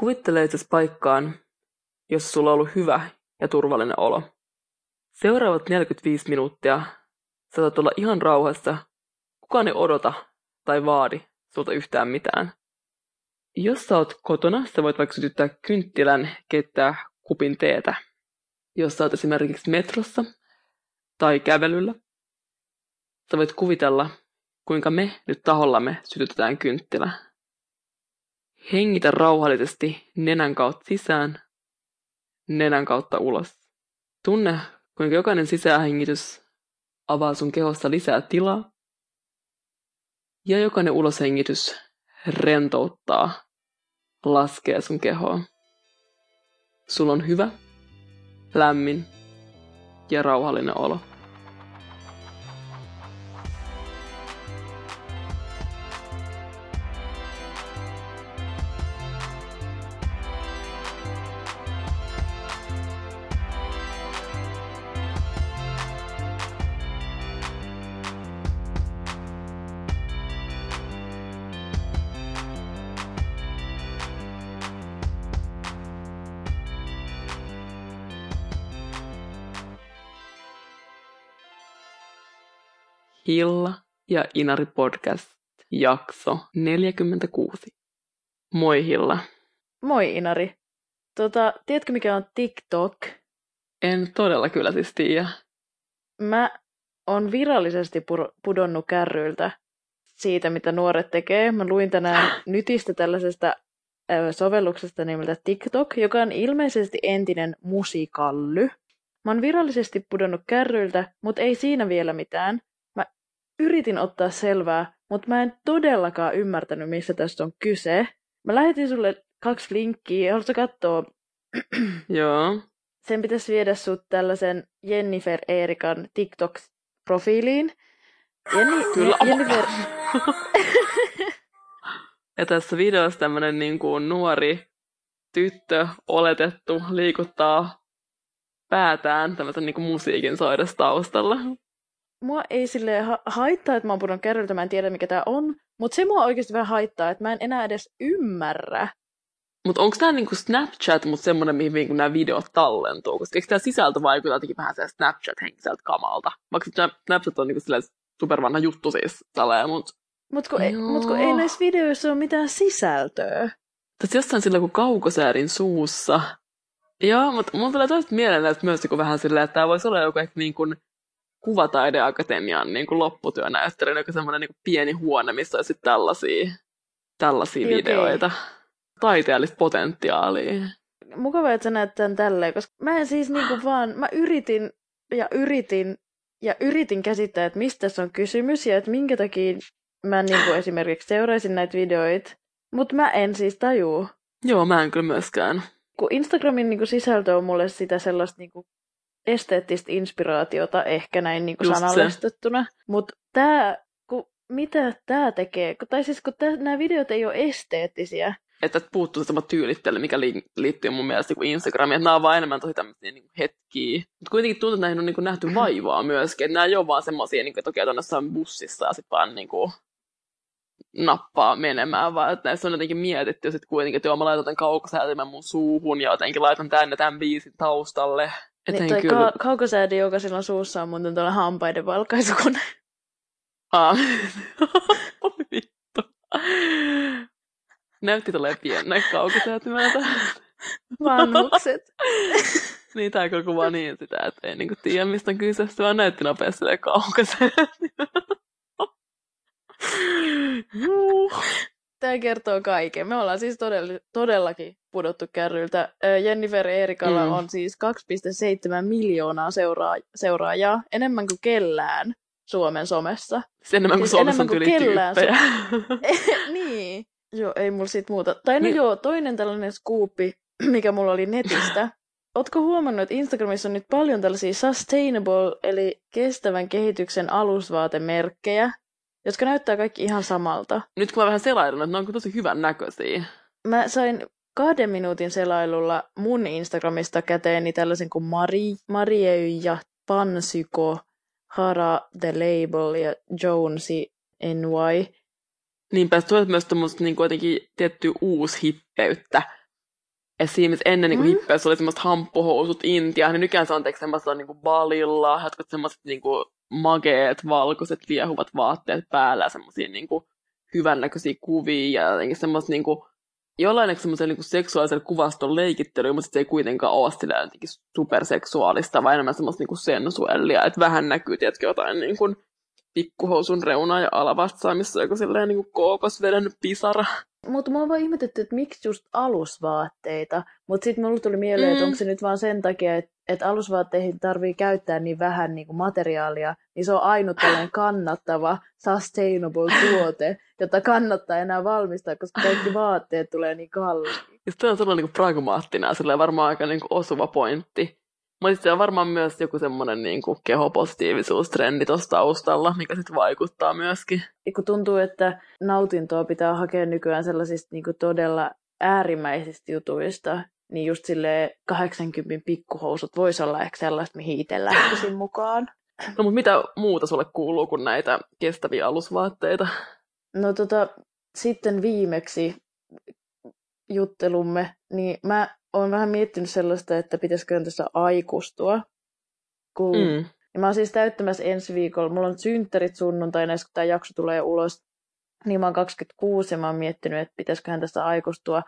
Kuvittele itse paikkaan, jos sulla on ollut hyvä ja turvallinen olo. Seuraavat 45 minuuttia saatat olla ihan rauhassa. Kukaan ei odota tai vaadi sulta yhtään mitään. Jos sä oot kotona, sä voit vaikka sytyttää kynttilän, keittää kupin teetä. Jos sä oot esimerkiksi metrossa tai kävelyllä, sä voit kuvitella, kuinka me nyt tahollamme sytytetään kynttilä. Hengitä rauhallisesti nenän kautta sisään, nenän kautta ulos. Tunne, kuinka jokainen sisäänhengitys avaa sun kehossa lisää tilaa, ja jokainen uloshengitys rentouttaa, laskee sun kehoa. Sulla on hyvä, lämmin ja rauhallinen olo. Hilla ja Inari podcast jakso 46. Moi Hilla. Moi Inari. Tota, tiedätkö mikä on TikTok? En todella kyllä siis tiedä. Mä on virallisesti pudonnut kärryiltä siitä, mitä nuoret tekee. Mä luin tänään nytistä tällaisesta sovelluksesta nimeltä TikTok, joka on ilmeisesti entinen musikally. Mä oon virallisesti pudonnut kärryiltä, mutta ei siinä vielä mitään yritin ottaa selvää, mutta mä en todellakaan ymmärtänyt, missä tästä on kyse. Mä lähetin sulle kaksi linkkiä, haluatko katsoa? Joo. Sen pitäisi viedä sut tällaisen Jennifer Eerikan TikTok-profiiliin. Jenni, Kyllä. Jennifer... ja tässä videossa tämmönen niin kuin nuori tyttö oletettu liikuttaa päätään tämmöisen niin kuin musiikin soidessa taustalla mua ei sille ha- haittaa, että mä oon pudonnut kärryltä, mä en tiedä mikä tää on, mutta se mua oikeasti vähän haittaa, että mä en enää edes ymmärrä. Mutta onko tämä niinku Snapchat, mutta semmoinen, mihin niinku nämä videot tallentuu? Koska eikö tämä sisältö vaikuta jotenkin vähän Snapchat-henkiseltä kamalta? Vaikka Snapchat on niinku supervanha juttu siis, salee, mutta... Mutta kun, ei, mut kun ei näissä videoissa ole mitään sisältöä. Tässä jossain sillä kuin kaukosäärin suussa. Joo, mutta mulla tulee toista mieleen että myös niinku vähän silleen, että tämä voisi olla joku ehkä niin kuin Kuvataideakatemian niin kuin lopputyönäyttelijä, joka semmoinen niin pieni huone, missä olisi tällaisia, tällaisia okay. videoita. Taiteellista potentiaalia. Mukava, että sä näet tämän tälleen, koska mä en siis niinku vaan, mä yritin ja yritin ja yritin käsittää, että mistä tässä on kysymys ja että minkä takia mä niinku esimerkiksi seuraisin näitä videoita, mutta mä en siis tajuu. Joo, mä en kyllä myöskään. Kun Instagramin niinku sisältö on mulle sitä sellaista niinku esteettistä inspiraatiota ehkä näin niin kuin sanallistettuna. Mutta tämä, mitä tämä tekee, tai siis kun nämä videot ei ole esteettisiä, että puuttuu sama tyylittely, mikä li- liittyy mun mielestä niin Instagramiin, että nämä on vaan enemmän tosi tämmöisiä niin hetkiä. Mutta kuitenkin tuntuu, että näihin on niin kuin nähty vaivaa myöskin, että nämä ei ole vaan semmoisia, niin kuin, että on bussissa ja sitten vaan niin kuin, nappaa menemään, vaan että näissä on jotenkin mietitty sitten kuitenkin, että joo, mä laitan tämän kaukosäätimen mun suuhun ja jotenkin laitan tänne tämän biisin taustalle. Niin toi kyllä... ka- kaukosäädi, joka silloin suussa on muuten tuolla hampaiden valkaisukone. Ah. vittu. Näytti tulee pienen kaukosäätimeltä. Vanhukset. niin, tää kyllä kuvaa niin sitä, että ei niinku tiedä, mistä on kyse. Se vaan näytti nopeasti kaukosäätimeltä. Tämä kertoo kaiken. Me ollaan siis todella, todellakin pudottu kärryltä. Jennifer Erikalla mm. on siis 2,7 miljoonaa seuraa, seuraajaa, enemmän kuin kellään Suomen somessa. Siis enemmän kuin siis Suomessa enemmän kuin kellään so- Niin. Joo, ei mulla sit muuta. Tai no niin. joo, toinen tällainen skuuppi, mikä mulla oli netistä. Ootko huomannut, että Instagramissa on nyt paljon tällaisia sustainable, eli kestävän kehityksen alusvaatemerkkejä, jotka näyttää kaikki ihan samalta. Nyt kun mä vähän selailun, että ne on tosi hyvän näköisiä. Mä sain kahden minuutin selailulla mun Instagramista käteeni tällaisen kuin Mari, Marie ja Pansyko, Hara The Label ja Jonesy NY. Niinpä, tuot myös tämmöistä niin kuitenkin tiettyä hippeyttä Esimerkiksi ennen niin Mm. hippeissä oli semmoista hamppuhousut Intia, niin nykyään se on teeksi semmoista niin balilla, jotkut semmoiset niin mageet, valkoiset, liehuvat vaatteet päällä, semmoisia niin hyvännäköisiä kuvia ja jotenkin semmoista niin kuin, jollain semmoisen niin seksuaalisen kuvaston leikittelyä, mutta se ei kuitenkaan ole silleen jotenkin superseksuaalista, vaan enemmän semmoista niin sensuellia, että vähän näkyy, tiedätkö, jotain niin kuin pikkuhousun reunaa ja alavastsaa, missä on joku silleen niin kuin vedännyt pisara. Mutta mua vaan ihmetetty, että miksi just alusvaatteita. Mutta sitten mulle tuli mieleen, mm. että onko se nyt vaan sen takia, että, että alusvaatteihin tarvii käyttää niin vähän niin kuin materiaalia, niin se on ainut tällainen kannattava, sustainable tuote, jota kannattaa enää valmistaa, koska kaikki vaatteet tulee niin kalliiksi. Se on todella niin kuin pragmaattinen silleen varmaan aika niin kuin osuva pointti. Mutta sitten se on varmaan myös joku semmoinen niin kuin kehopositiivisuustrendi tuossa taustalla, mikä sitten vaikuttaa myöskin. Ja kun tuntuu, että nautintoa pitää hakea nykyään sellaisista niin kuin todella äärimmäisistä jutuista, niin just sille 80 pikkuhousut voisi olla ehkä sellaista, mihin itse lähtisin mukaan. No mutta mitä muuta sulle kuuluu kuin näitä kestäviä alusvaatteita? No tota, sitten viimeksi juttelumme, niin mä oon vähän miettinyt sellaista, että pitäisikö tässä aikustua. Kun, mm. Ja mä oon siis täyttämässä ensi viikolla, mulla on synttärit sunnuntaina, kun tämä jakso tulee ulos, niin mä oon 26 ja mä oon miettinyt, että pitäisiköhän tässä aikustua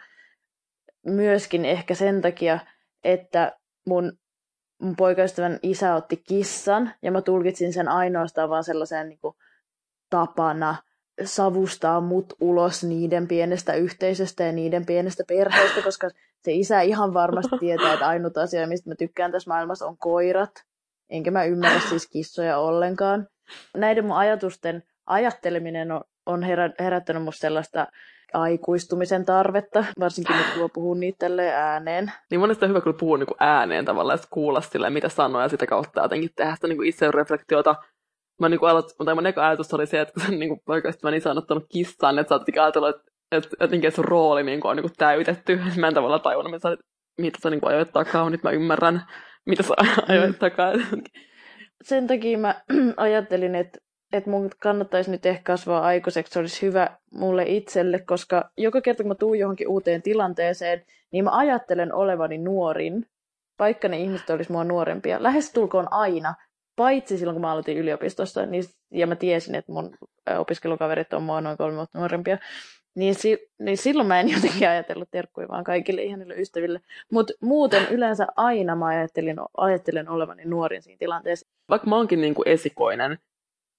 myöskin ehkä sen takia, että mun, mun poikaystävän isä otti kissan ja mä tulkitsin sen ainoastaan vaan sellaiseen niin kuin, tapana savustaa mut ulos niiden pienestä yhteisöstä ja niiden pienestä perheestä, koska se isä ihan varmasti tietää, että ainut asia, mistä mä tykkään tässä maailmassa, on koirat. Enkä mä ymmärrä siis kissoja ollenkaan. Näiden mun ajatusten ajatteleminen on, on herä, herättänyt musta sellaista aikuistumisen tarvetta, varsinkin nyt kun mä puhun niitä ääneen. Niin monesti on hyvä kyllä puhua niinku ääneen tavallaan, sit kuulla silleen, mitä sanoo, ja sitä kautta jotenkin tehdä sitä niinku itsereflektiota. Mä niinku aloit, tai mun eka ajatus oli se, että kun sen niinku poikaystäväni isä on ottanut kissan, että sä oot ajatella, että, että jotenkin sun rooli niinku on niinku täytetty. Mä en tavallaan tajunnut, mitä sä, mitä sä niinku ajoit takaa, nyt mä ymmärrän, mitä sä ajoit takaa. Sen takia mä ajattelin, että, että mun kannattaisi nyt ehkä kasvaa aikuiseksi, se olisi hyvä mulle itselle, koska joka kerta kun mä tuun johonkin uuteen tilanteeseen, niin mä ajattelen olevani nuorin, vaikka ne ihmiset olisi mua nuorempia. Lähes tulkoon aina, paitsi silloin kun mä aloitin yliopistossa, niin, ja mä tiesin, että mun opiskelukaverit on mua noin kolme vuotta nuorempia, niin, si- niin silloin mä en jotenkin ajatellut terkkuja vaan kaikille ihanille ystäville. Mutta muuten yleensä aina mä ajattelin, ajattelen olevani nuorin siinä tilanteessa. Vaikka mä oonkin niinku esikoinen,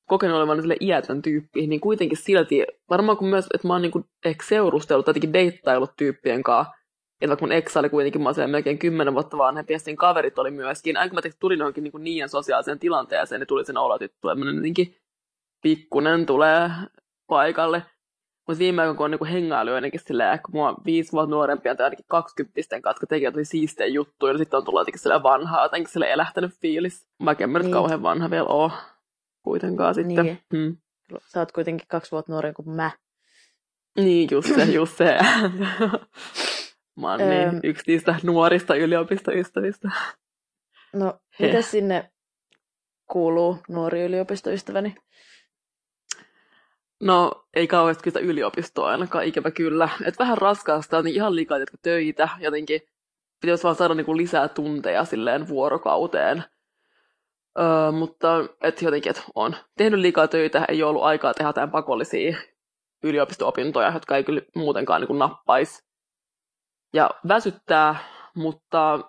kokenut olevan sille iätön tyyppi, niin kuitenkin silti, varmaan kun myös, että mä oon niinku ehkä seurustellut tai deittailut tyyppien kanssa, että vaikka mun ex oli kuitenkin, mä oon melkein kymmenen vuotta vanhempi, ja sitten kaverit oli myöskin, kun mä tekin tulin johonkin niin sosiaaliseen tilanteeseen, niin tuli sen olo, että jotenkin pikkunen tulee paikalle. Mutta viime aikoina, kun on niinku hengailu jotenkin silleen, kun mua on viisi vuotta nuorempia tai ainakin kaksikymppisten kanssa, tekee tosi siistejä juttuja, ja sitten on tullut jotenkin silleen vanhaa, jotenkin silleen elähtänyt fiilis. Vaikka en mä nyt Niin. kauhean vanha vielä oo kuitenkaan sitten. Niin. Hmm. Sä oot kuitenkin kaksi vuotta nuorempi kuin mä. Niin, just se, just se. Mä oon niin yksi niistä nuorista yliopistoystävistä. No, mitä sinne kuuluu nuori yliopistoystäväni? No, ei kauheasti kyllä yliopistoa ainakaan, ikävä kyllä. Et vähän raskaasta, niin ihan liikaa jotka töitä, jotenkin pitäisi vaan saada niinku lisää tunteja silleen vuorokauteen. Öö, mutta et jotenkin, että on tehnyt liikaa töitä, ei ole ollut aikaa tehdä jotain pakollisia yliopisto-opintoja, jotka ei kyllä muutenkaan niin nappaisi. Ja väsyttää, mutta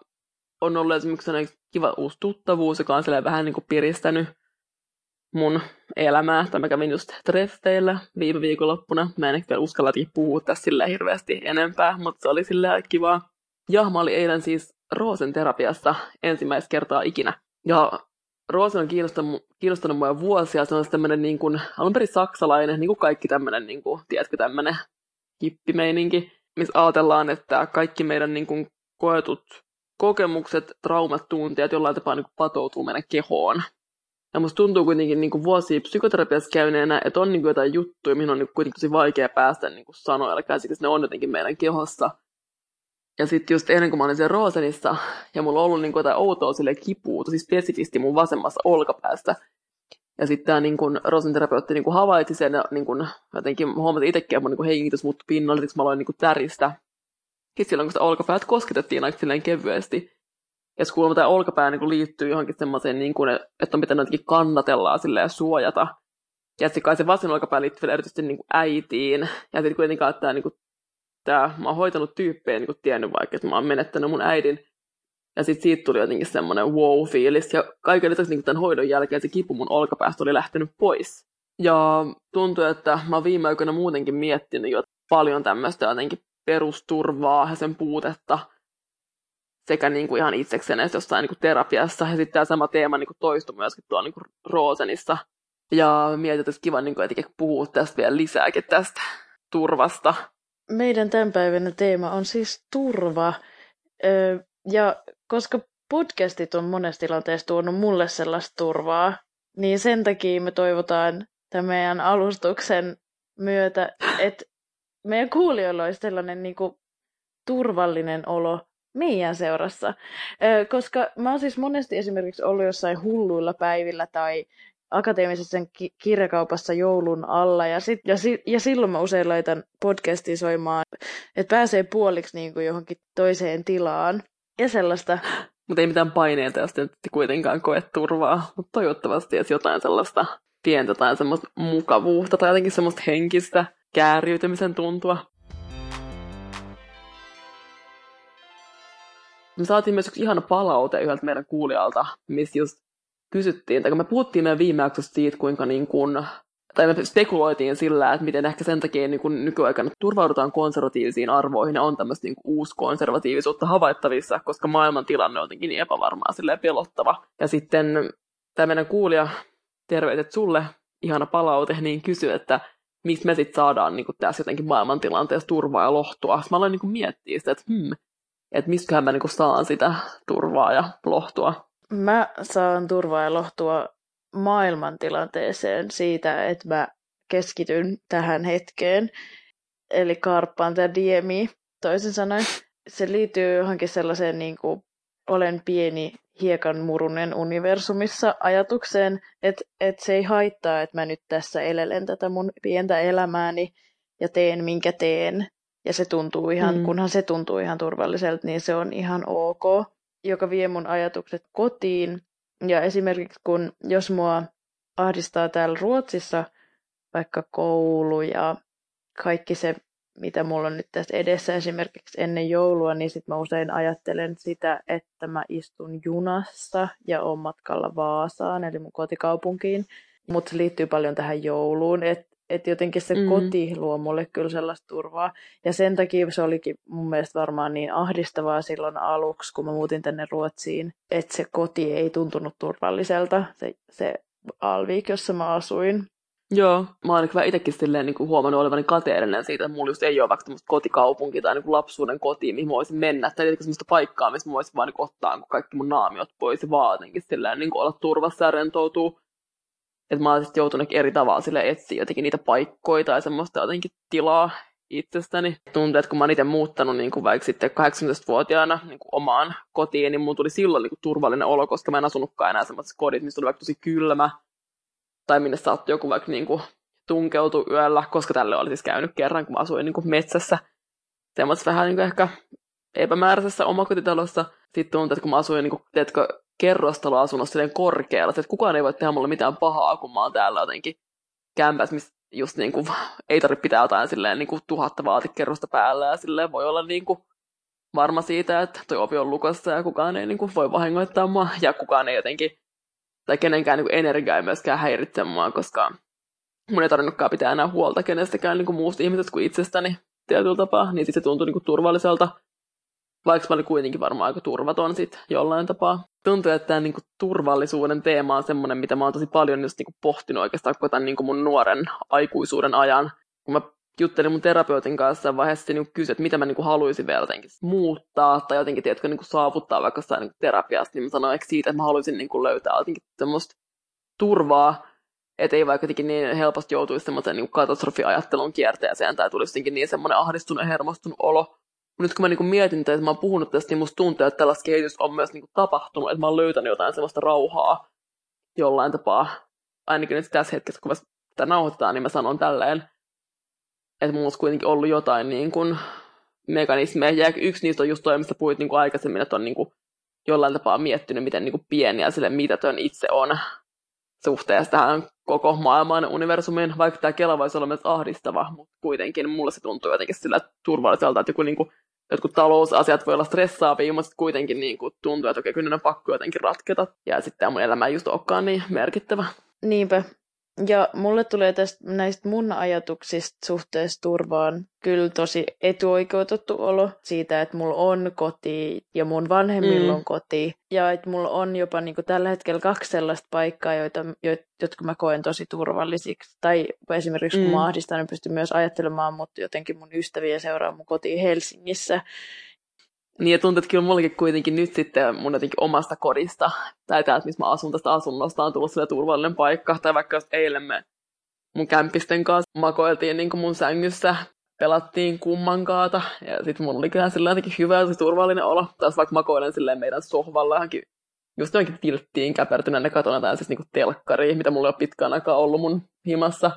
on ollut esimerkiksi kiva uusi tuttavuus, joka on vähän niin kuin piristänyt mun elämää. Tai mä kävin just treffeillä viime viikonloppuna. Mä en ehkä uskalla puhua tässä silleen hirveästi enempää, mutta se oli silleen kiva. Ja mä olin eilen siis Roosen terapiassa ensimmäistä kertaa ikinä. Ja Roosen on kiinnostanut, kiinnostanut mua vuosia. Se on tämmöinen niin kuin, alun perin saksalainen, niin kuin kaikki tämmöinen, niin kuin, tiedätkö, tämmöinen hippimeininki, missä ajatellaan, että kaikki meidän niin kuin, koetut kokemukset, traumat, tunteet jollain tapaa niin kuin, patoutuu meidän kehoon. Ja musta tuntuu kuitenkin niin kuin vuosia psykoterapiassa käyneenä, että on niin kuin jotain juttuja, mihin on niin kuitenkin tosi vaikea päästä niin kuin sanoilla käsiksi, ne on jotenkin meidän kehossa. Ja sitten just ennen kuin mä olin siellä Roosenissa, ja mulla on ollut niin kuin jotain outoa sille kipua, tosi spesifisti mun vasemmassa olkapäästä. Ja sitten tämä niin kuin, Roosen terapeutti niin kuin havaitsi sen, ja niin kuin, jotenkin huomasin itsekin, että mun niin hengitys muuttui pinnalle, siksi mä aloin niin kuin täristä. Sitten silloin, kun sitä olkapäät kosketettiin aika silleen kevyesti. Ja kuulemma tämä olkapää niin kuin liittyy johonkin semmoiseen, niin kuin, että on pitänyt jotenkin kannatellaan silleen suojata. Ja sitten kai se vasen olkapää liittyy vielä erityisesti niin kuin äitiin. Ja sitten kuitenkaan, että tämä, niin kuin, tämä, mä oon hoitanut tyyppejä niin kuin tiennyt vaikka, että mä oon menettänyt mun äidin. Ja sitten siitä tuli jotenkin semmoinen wow-fiilis. Ja kaiken lisäksi niin tämän hoidon jälkeen se kipu mun olkapäästä oli lähtenyt pois. Ja tuntuu, että mä oon viime aikoina muutenkin miettinyt jo paljon tämmöistä jotenkin perusturvaa ja sen puutetta sekä niin kuin ihan itsekseen edes jossain niin kuin terapiassa. Ja sitten tämä sama teema niin kuin toistui myöskin tuolla niin Roosenissa. Ja mietin, että olisi kiva niin kuin puhua tästä vielä lisääkin tästä turvasta. Meidän tämänpäiväinen teema on siis turva. Öö, ja koska podcastit on monessa tilanteessa tuonut mulle sellaista turvaa, niin sen takia me toivotaan tämän meidän alustuksen myötä, että meidän kuulijoilla olisi sellainen niin kuin, turvallinen olo meidän seurassa. Koska mä oon siis monesti esimerkiksi ollut jossain hulluilla päivillä tai akateemisessa ki- kirjakaupassa joulun alla, ja, sit, ja, si- ja silloin mä usein laitan podcastin soimaan, että pääsee puoliksi niin kuin johonkin toiseen tilaan. Ja sellaista. Mutta ei mitään paineita, jos te kuitenkaan koe turvaa, mutta toivottavasti edes jotain sellaista pientä tai semmoista mukavuutta tai jotenkin semmoista henkistä kääriytymisen tuntua. Me saatiin myös yksi ihana palaute yhdeltä meidän kuulijalta, missä just kysyttiin, tai kun me puhuttiin meidän viime jaksossa siitä, kuinka niin kuin, tai me spekuloitiin sillä, että miten ehkä sen takia niin kuin nykyaikana turvaudutaan konservatiivisiin arvoihin ja on tämmöistä niin uuskonservatiivisuutta havaittavissa, koska maailman tilanne on jotenkin niin epävarmaa, silleen pelottava. Ja sitten tämä meidän kuulija, terveiset sulle, ihana palaute, niin kysyi, että mistä me sitten saadaan niin kuin tässä jotenkin maailmantilanteessa turvaa ja lohtua. Mä aloin niin miettiä sitä, että hmm, että mistähän mä niin kuin saan sitä turvaa ja lohtua. Mä saan turvaa ja lohtua maailmantilanteeseen siitä, että mä keskityn tähän hetkeen. Eli karppaan tämä diemi. Toisin sanoen, se liittyy johonkin sellaiseen niin kuin, olen pieni hiekan murunen universumissa ajatukseen, että, että se ei haittaa, että mä nyt tässä elelen tätä mun pientä elämääni ja teen minkä teen. Ja se tuntuu ihan, mm. kunhan se tuntuu ihan turvalliselta, niin se on ihan ok, joka vie mun ajatukset kotiin. Ja esimerkiksi kun, jos mua ahdistaa täällä Ruotsissa vaikka koulu ja kaikki se, mitä mulla on nyt tässä edessä esimerkiksi ennen joulua, niin sitten mä usein ajattelen sitä, että mä istun junassa ja on matkalla Vaasaan, eli mun kotikaupunkiin. Mutta se liittyy paljon tähän jouluun, että et jotenkin se mm. koti luo mulle kyllä sellaista turvaa. Ja sen takia se olikin mun mielestä varmaan niin ahdistavaa silloin aluksi, kun mä muutin tänne Ruotsiin, että se koti ei tuntunut turvalliselta, se, se Alvik, jossa mä asuin. Joo, mä oon kyllä itsekin silleen niin kuin huomannut olevani kateellinen siitä, että mulla just ei ole vaikka kotikaupunki tai niin kuin lapsuuden kotiin, mihin mä voisin mennä, tai jotenkin semmoista paikkaa, missä mä voisin vaan niin ottaa kun kaikki mun naamiot pois ja vaan jotenkin silleen niin kuin olla turvassa ja rentoutuu. Että mä sitten joutunut eri tavalla sille etsiä jotenkin niitä paikkoja tai semmoista jotenkin tilaa itsestäni. Tuntuu, että kun mä oon itse muuttanut niin kuin vaikka sitten 18-vuotiaana niin kuin omaan kotiin, niin mun tuli silloin niin kuin turvallinen olo, koska mä en asunutkaan enää semmoisessa kodissa, missä oli vaikka tosi kylmä tai minne saattoi joku vaikka niin kuin tunkeutua yöllä, koska tälle oli siis käynyt kerran, kun mä asuin niin kuin metsässä semmoisessa vähän niin kuin ehkä epämääräisessä omakotitalossa. Sitten tuntuu, että kun mä asuin niin kuin, teetkö, kerrostaloasunnossa korkealla, että kukaan ei voi tehdä mulle mitään pahaa, kun mä oon täällä jotenkin kämpäs, missä just niin kuin, ei tarvitse pitää jotain silleen niin kuin tuhatta vaatikerrosta päällä ja silleen voi olla niin kuin, varma siitä, että toi ovi on lukossa ja kukaan ei niin kuin, voi vahingoittaa mua ja kukaan ei jotenkin tai kenenkään niin kuin energia ei myöskään häiritse mua, koska mun ei tarvinnutkaan pitää enää huolta kenestäkään niin kuin muusta ihmisestä kuin itsestäni tietyllä tapaa, niin sitten se tuntui niin kuin turvalliselta, vaikka mä olin kuitenkin varmaan aika turvaton sit jollain tapaa. Tuntuu, että tämä niin kuin, turvallisuuden teema on semmoinen, mitä mä oon tosi paljon just niin kuin, pohtinut oikeastaan koko tämän niin kuin mun nuoren aikuisuuden ajan. Kun mä juttelin mun terapeutin kanssa vaiheessa niin kysyi, että mitä mä niin kuin, haluaisin vielä jotenkin muuttaa tai jotenkin tiedätkö, niin kuin, saavuttaa vaikka jostain niin terapiasta, niin mä sanoin että siitä, että mä haluaisin niin kuin, löytää jotenkin semmoista turvaa, että ei vaikka jotenkin niin helposti joutuisi semmoisen niin katastrofiajattelun kierteeseen tai tulisi niin semmoinen ahdistunut ja hermostunut olo. Nyt kun mä niin mietin että mä oon puhunut tästä, niin musta tuntuu, että tällaista kehitystä on myös niin kuin tapahtunut, että mä oon löytänyt jotain semmoista rauhaa jollain tapaa. Ainakin nyt tässä hetkessä, kun mä sitä nauhoitetaan, niin mä sanon tälleen, että mulla olisi kuitenkin ollut jotain niin kuin mekanismeja. Ja yksi niistä on just toi, mistä puhuit niin kuin aikaisemmin, että on niin kuin jollain tapaa miettinyt, miten niin kuin pieniä sille mitätön itse on suhteessa tähän koko maailman universumiin, vaikka tämä Kela voisi olla myös ahdistava, mutta kuitenkin mulle se tuntuu jotenkin sillä turvalliselta, että joku niin kuin, jotkut talousasiat voi olla stressaavia, mutta kuitenkin niin kuin tuntuu, että okei, kyllä ne on pakko jotenkin ratketa. Ja sitten mun elämä ei just olekaan niin merkittävä. Niinpä. Ja mulle tulee tästä näistä mun ajatuksista suhteessa turvaan kyllä tosi etuoikeutettu olo siitä, että mulla on koti ja mun vanhemmilla mm. on koti. Ja että mulla on jopa niin kuin tällä hetkellä kaksi sellaista paikkaa, joita, jotka mä koen tosi turvallisiksi. Tai esimerkiksi kun mm. mä ahdistan, niin pystyn myös ajattelemaan mut jotenkin mun ystäviä seuraa mun kotiin Helsingissä. Niin ja tuntuu, että kyllä mullekin kuitenkin nyt sitten mun jotenkin omasta kodista, tai täältä, missä mä asun tästä asunnosta, on tullut sille turvallinen paikka. Tai vaikka jos eilen me mun kämpisten kanssa makoiltiin niin mun sängyssä, pelattiin kummankaata, ja sitten mun oli kyllä sillä jotenkin hyvä ja turvallinen olo. Taas vaikka makoilen silleen meidän sohvalla johonkin, just johonkin tilttiin käpertyneenä katona tai siis niinku telkkari, mitä mulla ei ole pitkään aikaa ollut mun himassa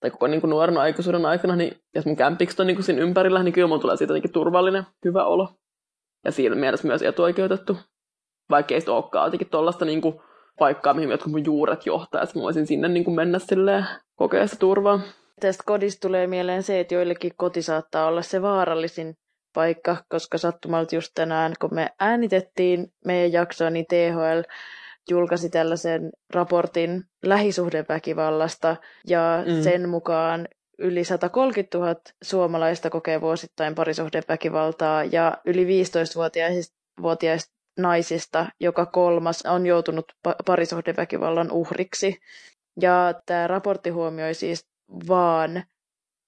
tai koko niin kuin nuoren aikuisuuden aikana, niin jos mun kämpikset on niin kuin siinä ympärillä, niin kyllä mun tulee siitä jotenkin turvallinen, hyvä olo ja siinä mielessä myös etuoikeutettu, vaikka ei se olekaan jotenkin tuollaista niin kuin paikkaa, mihin jotkut mun juuret johtaa, että mä voisin sinne niin kuin mennä silleen kokea sitä turvaa. Tästä kodista tulee mieleen se, että joillekin koti saattaa olla se vaarallisin paikka, koska sattumalta just tänään, kun me äänitettiin meidän jaksoa, niin THL julkaisi tällaisen raportin lähisuhdeväkivallasta, ja mm. sen mukaan yli 130 000 suomalaista kokee vuosittain parisuhdeväkivaltaa ja yli 15-vuotiaista naisista joka kolmas on joutunut parisuhdeväkivallan uhriksi. Ja tämä raportti huomioi siis vaan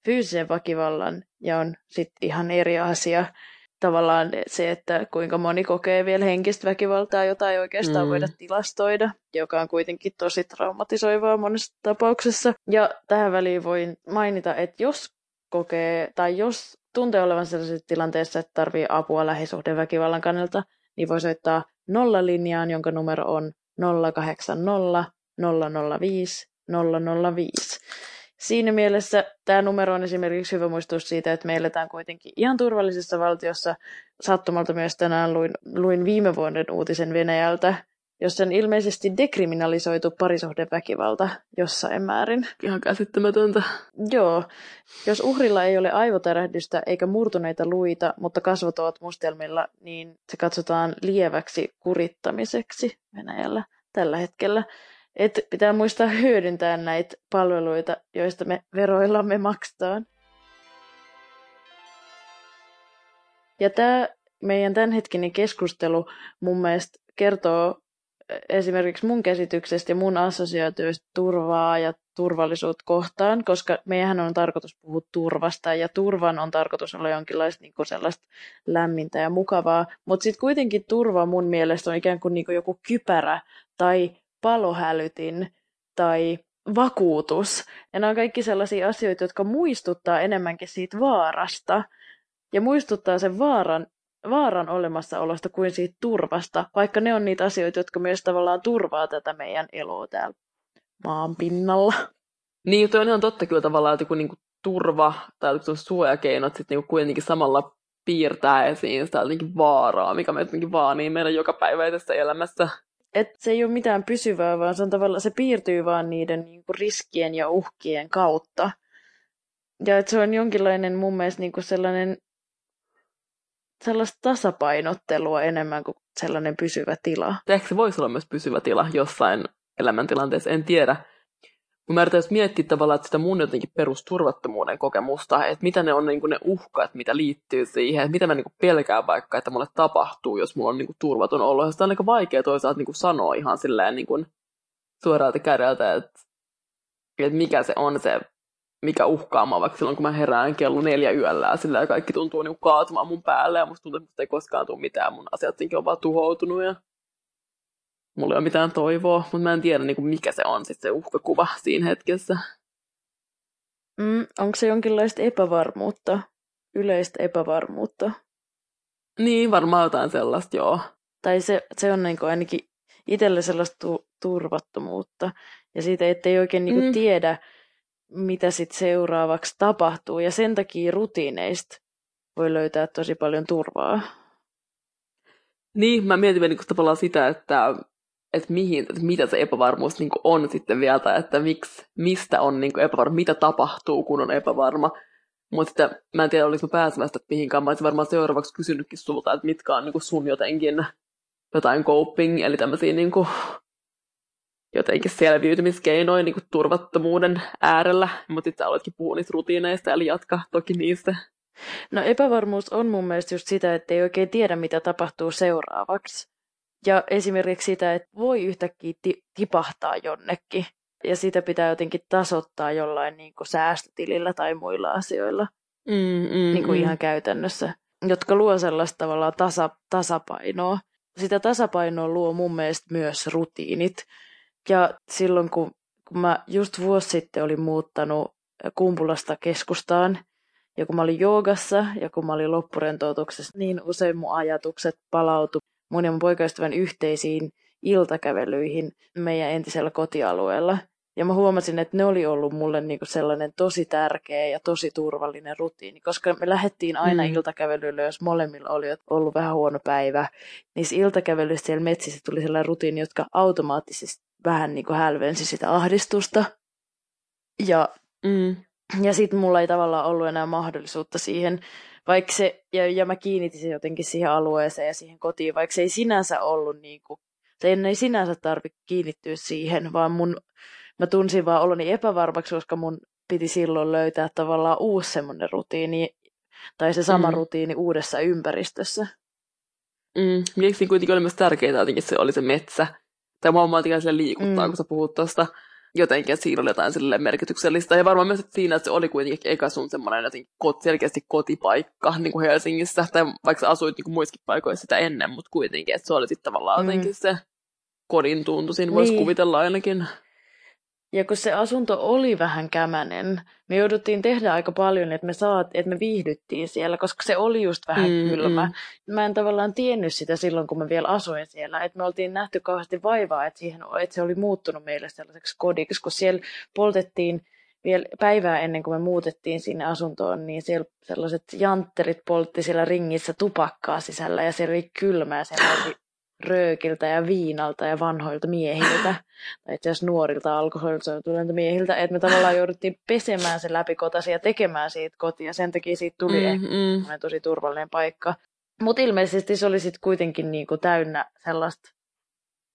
fyysisen väkivallan ja on sitten ihan eri asia tavallaan se, että kuinka moni kokee vielä henkistä väkivaltaa, jota ei oikeastaan mm. voida tilastoida, joka on kuitenkin tosi traumatisoivaa monessa tapauksessa. Ja tähän väliin voin mainita, että jos kokee tai jos tuntee olevan sellaisessa tilanteessa, että tarvii apua lähisuhdeväkivallan kannalta, niin voi soittaa nolla linjaan, jonka numero on 080 005 005. Siinä mielessä tämä numero on esimerkiksi hyvä muistutus siitä, että me eletään kuitenkin ihan turvallisessa valtiossa. Sattumalta myös tänään luin, luin viime vuoden uutisen Venäjältä, jossa on ilmeisesti dekriminalisoitu parisuhdeväkivalta jossain määrin. Ihan käsittämätöntä. Joo. Jos uhrilla ei ole aivotärähdystä eikä murtuneita luita, mutta kasvot ovat mustelmilla, niin se katsotaan lieväksi kurittamiseksi Venäjällä tällä hetkellä. Et pitää muistaa hyödyntää näitä palveluita, joista me veroillamme maksetaan. Ja tämä meidän tämänhetkinen keskustelu mun mielestä kertoo esimerkiksi mun käsityksestä ja mun assosiaatioista turvaa ja turvallisuutta kohtaan, koska meidän on tarkoitus puhua turvasta ja turvan on tarkoitus olla jonkinlaista niin kuin sellaista lämmintä ja mukavaa, mutta sitten kuitenkin turva mun mielestä on ikään kuin, niin kuin joku kypärä tai palohälytin tai vakuutus. Ja nämä on kaikki sellaisia asioita, jotka muistuttaa enemmänkin siitä vaarasta ja muistuttaa sen vaaran, vaaran olemassaolosta kuin siitä turvasta, vaikka ne on niitä asioita, jotka myös tavallaan turvaa tätä meidän eloa täällä maan pinnalla. Niin, toi on totta kyllä tavallaan, että kun niinku turva tai suojakeinot sitten niinku kuitenkin samalla piirtää esiin sitä jotenkin vaaraa, mikä me jotenkin vaanii meidän jokapäiväisessä elämässä että se ei ole mitään pysyvää, vaan se, on se piirtyy vaan niiden niin kuin riskien ja uhkien kautta. Ja että se on jonkinlainen mun mielestä niin kuin sellainen sellaista tasapainottelua enemmän kuin sellainen pysyvä tila. Ehkä se voisi olla myös pysyvä tila jossain elämäntilanteessa, en tiedä. Mä yritän miettiä tavallaan että sitä mun jotenkin perusturvattomuuden kokemusta, että mitä ne on niin ne uhkat, mitä liittyy siihen, että mitä mä niin pelkään vaikka, että mulle tapahtuu, jos mulla on niin turvaton olo. Sitä on aika vaikea toisaalta niin sanoa ihan silleen niin suoraalta kädeltä, että, että mikä se on se, mikä uhkaa mua, vaikka silloin kun mä herään kello neljä yöllä ja sillä kaikki tuntuu niin kaatumaan mun päälle ja musta tuntuu, että ei koskaan tule mitään, mun asiat on vaan tuhoutunut ja mulla ei ole mitään toivoa, mutta mä en tiedä niin kuin mikä se on sit se uhkakuva siinä hetkessä. Mm, onko se jonkinlaista epävarmuutta, yleistä epävarmuutta? Niin, varmaan jotain sellaista, joo. Tai se, se on niin kuin ainakin itselle sellaista tu- turvattomuutta. Ja siitä, ettei oikein niin kuin mm. tiedä, mitä sitten seuraavaksi tapahtuu. Ja sen takia rutiineista voi löytää tosi paljon turvaa. Niin, mä mietin niin tavallaan sitä, että, että, mihin, että mitä se epävarmuus niin on sitten vielä, tai että miksi, mistä on niin epävarma, mitä tapahtuu, kun on epävarma. Mutta sitten mä en tiedä, mä pääsemästä mihinkään. Mä olisin varmaan seuraavaksi kysynytkin sulta, että mitkä on niin sun jotenkin jotain coping, eli tämmöisiä niin jotenkin selviytymiskeinoja niin turvattomuuden äärellä. Mutta sitten oletkin puhua niistä rutiineista, eli jatka toki niistä. No epävarmuus on mun mielestä just sitä, että ei oikein tiedä, mitä tapahtuu seuraavaksi. Ja esimerkiksi sitä, että voi yhtäkkiä ti- tipahtaa jonnekin. Ja sitä pitää jotenkin tasoittaa jollain niin kuin säästötilillä tai muilla asioilla. Mm, mm, niin kuin mm. ihan käytännössä. Jotka luo sellaista tavallaan tasa, tasapainoa. Sitä tasapainoa luo mun mielestä myös rutiinit. Ja silloin, kun, kun mä just vuosi sitten olin muuttanut Kumpulasta keskustaan, ja kun mä olin joogassa ja kun mä olin loppurentoutuksessa, niin usein mun ajatukset palautu mun ja mun poikaystävän yhteisiin iltakävelyihin meidän entisellä kotialueella. Ja mä huomasin, että ne oli ollut mulle niinku sellainen tosi tärkeä ja tosi turvallinen rutiini, koska me lähdettiin aina mm. iltakävelylle, jos molemmilla oli ollut vähän huono päivä. Niissä iltakävelyissä siellä metsissä tuli sellainen rutiini, jotka automaattisesti vähän niinku hälvensi sitä ahdistusta. Ja Mm. ja sitten mulla ei tavallaan ollut enää mahdollisuutta siihen, vaikka se, ja, ja mä kiinnitin se jotenkin siihen alueeseen ja siihen kotiin, vaikka se ei sinänsä ollut niin kuin, se ei sinänsä tarvitse kiinnittyä siihen, vaan mun, mä tunsin vaan oloni epävarmaksi, koska mun piti silloin löytää tavallaan uusi semmoinen rutiini, tai se sama mm. rutiini uudessa ympäristössä. Mm. Miksi kuitenkin oli myös tärkeää jotenkin se oli se metsä. Tai mua vaan liikuttaa, mm. kun sä puhut tuosta jotenkin, siinä oli jotain sille merkityksellistä. Ja varmaan myös että siinä, että se oli kuitenkin eka sun semmoinen jotenkin kot, selkeästi kotipaikka niin kuin Helsingissä, tai vaikka sä asuit niin kuin muissakin paikoissa sitä ennen, mutta kuitenkin, että se oli sitten tavallaan mm. jotenkin se kodin tuntu, siinä voisi niin. kuvitella ainakin. Ja kun se asunto oli vähän kämänen, me jouduttiin tehdä aika paljon, että me, saat, että me viihdyttiin siellä, koska se oli just vähän mm, kylmä. Mm. Mä en tavallaan tiennyt sitä silloin, kun mä vielä asuin siellä. Että me oltiin nähty kauheasti vaivaa, että, siihen, että se oli muuttunut meille sellaiseksi kodiksi, kun siellä poltettiin vielä päivää ennen kuin me muutettiin sinne asuntoon, niin siellä sellaiset jantterit poltti siellä ringissä tupakkaa sisällä ja se oli kylmää. Siellä oli röökiltä ja viinalta ja vanhoilta miehiltä, tai itse asiassa nuorilta alkoholisoituneilta miehiltä, että me tavallaan jouduttiin pesemään se läpi kotasi ja tekemään siitä kotia. Sen takia siitä tuli mm, mm. tosi turvallinen paikka. Mutta ilmeisesti se oli sitten kuitenkin niinku täynnä sellaista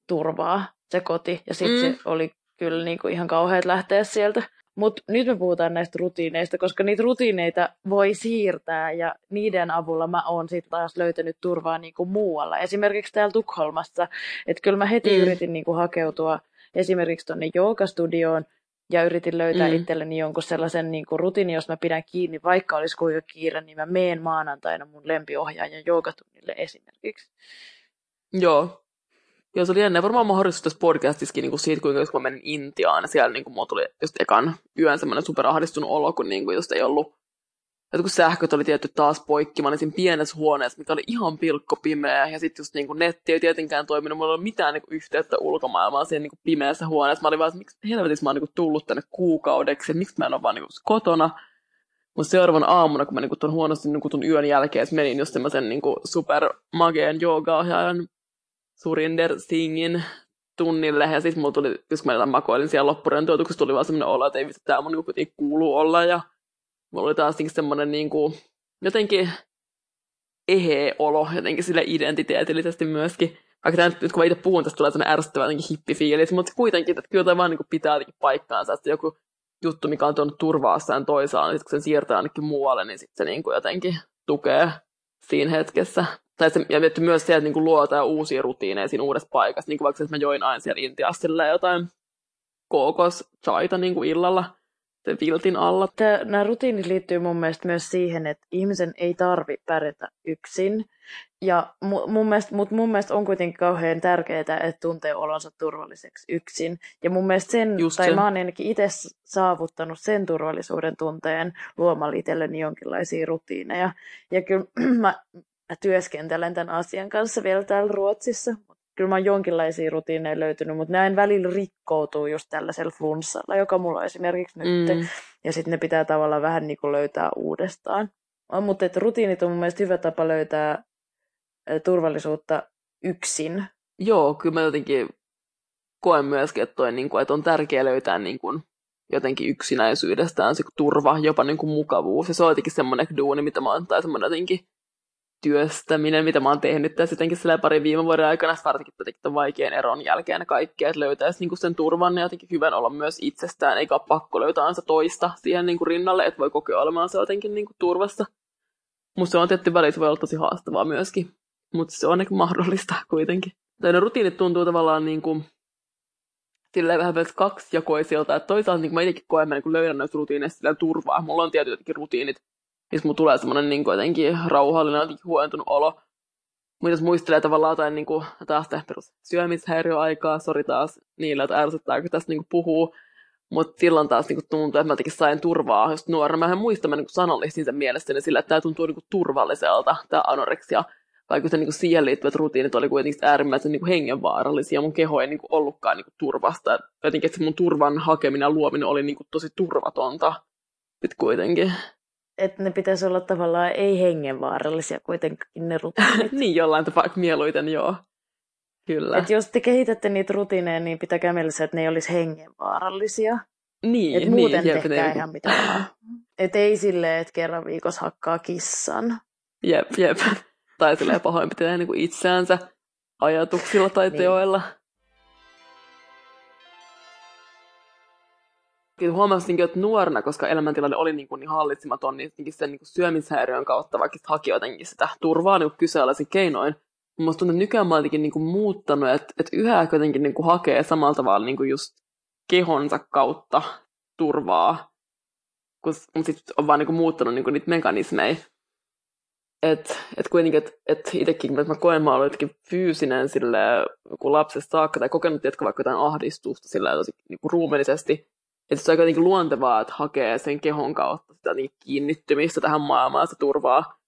turvaa, se koti. Ja sitten mm. se oli kyllä niinku ihan kauheat lähteä sieltä. Mutta nyt me puhutaan näistä rutiineista, koska niitä rutiineita voi siirtää ja niiden avulla mä oon sitten taas löytänyt turvaa niinku muualla. Esimerkiksi täällä Tukholmassa, että kyllä mä heti mm. yritin niinku hakeutua esimerkiksi tuonne joogastudioon ja yritin löytää mm. itselleni jonkun sellaisen niinku rutiini, jos mä pidän kiinni, vaikka olisi kuinka kiire, niin mä meen maanantaina mun lempiohjaajan joogatunnille esimerkiksi. Joo, Joo, se oli ennen varmaan mahdollisuus tässä podcastissakin niin kuin siitä, kuinka jos mä menin Intiaan, ja siellä niin kuin, mulla tuli just ekan yön semmoinen superahdistunut olo, kun niin kuin, just ei ollut että kun sähköt oli tietty taas poikki, mä olin siinä pienessä huoneessa, mikä oli ihan pilkko pimeä, ja sitten just niin kuin netti ei tietenkään toiminut, mulla ei ollut mitään niin kuin yhteyttä ulkomaailmaan siinä niin kuin pimeässä huoneessa. Mä olin vaan, että miksi helvetissä mä oon niin kuin tullut tänne kuukaudeksi, että miksi mä en ole vaan niin kuin kotona. Mutta seuraavan aamuna, kun mä niin kuin tuon huonosti niin kuin yön jälkeen, menin just semmoisen niin super mageen joogaohjaajan Surinder Singin tunnille, ja sitten mulla tuli, jos mä makoilin siellä loppurentoutuksessa, tuli vaan semmoinen olo, että ei vitsi, tää mun niinku kuuluu olla, ja mulla oli taas semmoinen niinku, jotenkin eheä olo, jotenkin sille identiteetillisesti myöskin. Vaikka tämä, nyt kun mä itse puhun, tästä tulee sellainen ärsyttävä jotenkin hippifiilis, mutta kuitenkin, että kyllä tämä vaan niin pitää jotenkin paikkaansa, että joku juttu, mikä on tuonut turvaa toisaalla, niin kun sen siirtää ainakin muualle, niin sitten se niin kuin jotenkin tukee siinä hetkessä tai se, ja myös se, että niin luo jotain uusia rutiineja siinä uudessa paikassa. Niin kuin vaikka että mä join aina siellä Intiassa jotain kookoschaita niin kuin illalla sen viltin alla. Tämä, nämä rutiinit liittyy mun mielestä myös siihen, että ihmisen ei tarvi pärjätä yksin. Ja mun mielestä, mutta mun mielestä on kuitenkin kauhean tärkeää, että tuntee olonsa turvalliseksi yksin. Ja mun mielestä sen, Just tai sen. mä oon ainakin itse saavuttanut sen turvallisuuden tunteen luomalla itselleni jonkinlaisia rutiineja. Ja kyllä mä työskentelen tämän asian kanssa vielä täällä Ruotsissa. Kyllä mä oon jonkinlaisia rutiineja löytynyt, mutta näin välillä rikkoutuu just tällaisella flunssalla, joka mulla on esimerkiksi nyt. Mm. Ja sitten ne pitää tavallaan vähän niin kuin löytää uudestaan. Mutta että rutiinit on mun mielestä hyvä tapa löytää turvallisuutta yksin. Joo, kyllä mä jotenkin koen myöskin, että, toi, niin kuin, että on tärkeää löytää niin kuin, jotenkin yksinäisyydestään se turva, jopa niin kuin mukavuus. Ja se on jotenkin semmoinen duuni, mitä mä oon, tai semmoinen jotenkin työstäminen, mitä mä oon tehnyt tässä jotenkin pari viime vuoden aikana, varsinkin tämän vaikean eron jälkeen kaikkea, että löytäisi niinku sen turvan ja jotenkin hyvän olla myös itsestään, eikä ole pakko löytää se toista siihen niinku rinnalle, että voi kokea olemaan se jotenkin niinku turvassa. Musta se on tietty välissä voi olla tosi haastavaa myöskin, mutta se on ehkä mahdollista kuitenkin. Tai ne rutiinit tuntuu tavallaan niin kuin, silleen vähän myös kaksijakoisilta, että toisaalta niin mä itsekin koen, mä niin löydän noista rutiineista turvaa. Mulla on tietysti rutiinit, missä mulla tulee semmoinen niin jotenkin rauhallinen, jotenkin huojentunut olo. Mutta jos muistelee tavallaan jotain niin kuin, taas perus syömishäiriöaikaa, sori taas niillä, että ärsyttää, kun tästä niin puhuu, mutta silloin taas niin tuntuu, että mä jotenkin sain turvaa just nuorena. Mä en muista, mä niin sanallistin sen mielestäni sillä, että tämä tuntuu niin turvalliselta, tämä anoreksia. Vaikka se niin siihen liittyvät rutiinit oli kuitenkin äärimmäisen niin hengenvaarallisia. Mun keho ei niin ollutkaan niin turvasta. Jotenkin, että mun turvan hakeminen ja luominen oli niin tosi turvatonta. Sitten kuitenkin että ne pitäisi olla tavallaan ei hengenvaarallisia kuitenkin ne rutiinit. niin, jollain tapaa mieluiten, joo. Kyllä. Et jos te kehitätte niitä rutiineja, niin pitäkää mielessä, että ne ei olisi hengenvaarallisia. Niin, Et muuten niin, tehkää ne... ihan mitä vaan. Et ei silleen, että kerran viikossa hakkaa kissan. Jep, jep. Tai silleen pahoinpitelee niin itseänsä ajatuksilla tai niin. teoilla. Huomasin, että nuorena, koska elämäntilanne oli niin, kuin niin hallitsematon, niin sen niin syömishäiriön kautta vaikka haki jotenkin sitä turvaa niin kyseenalaisin keinoin. Musta tuntuu, että nykyään mä oon niin kuin muuttanut, että, että yhä jotenkin niin kuin hakee samalla tavalla niin kuin just kehonsa kautta turvaa, kun sitten on vaan niin kuin muuttanut niin kuin niitä mekanismeja. Että et kuitenkin, että et itsekin, että mä koen, mä olen jotenkin fyysinen sille, kun lapsesta saakka, tai kokenut, että vaikka jotain ahdistusta sillä tosi niin kuin ruumiillisesti, että se on aika niin luontevaa, että hakee sen kehon kautta sitä niin kiinnittymistä tähän maailmaan, sitä turvaa.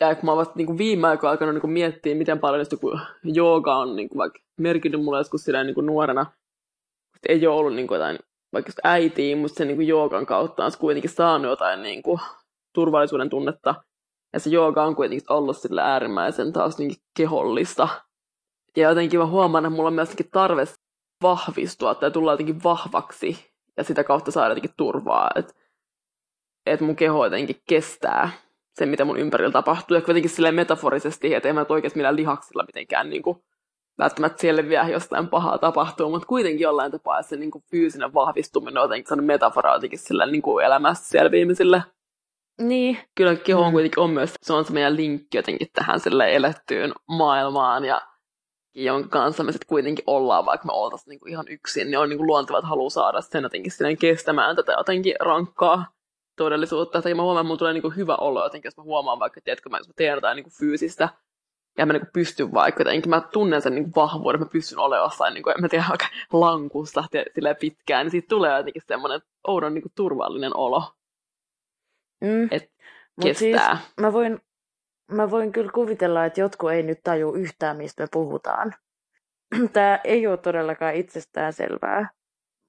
Ja kun mä oon niin viime aikoina alkanut niin miettiä, miten paljon joku jooga on niin kuin vaikka merkinnyt mulle joskus silleen niin kuin nuorena. Että ei ole ollut niin kuin jotain vaikka äitiin, mutta sen niin kuin joogan kautta on kuitenkin saanut jotain niin kuin turvallisuuden tunnetta. Ja se jooga on kuitenkin ollut sillä äärimmäisen taas niin kehollista. Ja jotenkin mä huomaan, että mulla on myöskin tarve vahvistua tai tulla jotenkin vahvaksi ja sitä kautta saada jotenkin turvaa, että et mun keho jotenkin kestää sen, mitä mun ympärillä tapahtuu. Ja kuitenkin silleen metaforisesti, että en mä oikeasti millään lihaksilla mitenkään niin kuin, välttämättä selviä jostain pahaa tapahtuu, mutta kuitenkin jollain tapaa se niin kuin fyysinen vahvistuminen on jotenkin sellainen metafora jotenkin sillä niin kuin elämässä selviämiselle. Niin. Kyllä keho on mm. kuitenkin on myös, se on se meidän linkki jotenkin tähän sille elettyyn maailmaan ja jonka kanssa me sitten kuitenkin ollaan, vaikka me oltaisiin niinku ihan yksin, niin on niinku luonteva, että haluaa saada sen jotenkin kestämään tätä jotenkin rankkaa todellisuutta. Ja mä huomaan, että mulla tulee niinku hyvä olo jotenkin, jos mä huomaan vaikka, että mä, jos mä teen jotain niinku fyysistä, ja mä niinku pystyn vaikka jotenkin, mä tunnen sen niinku vahvuuden, mä pystyn olemaan jossain, niinku, en mä tiedä, vaikka lankusta sille pitkään, niin siitä tulee jotenkin semmoinen oudon niinku turvallinen olo. Mm. Että kestää. Siis mä voin mä voin kyllä kuvitella, että jotkut ei nyt taju yhtään, mistä me puhutaan. Tämä ei ole todellakaan itsestään selvää.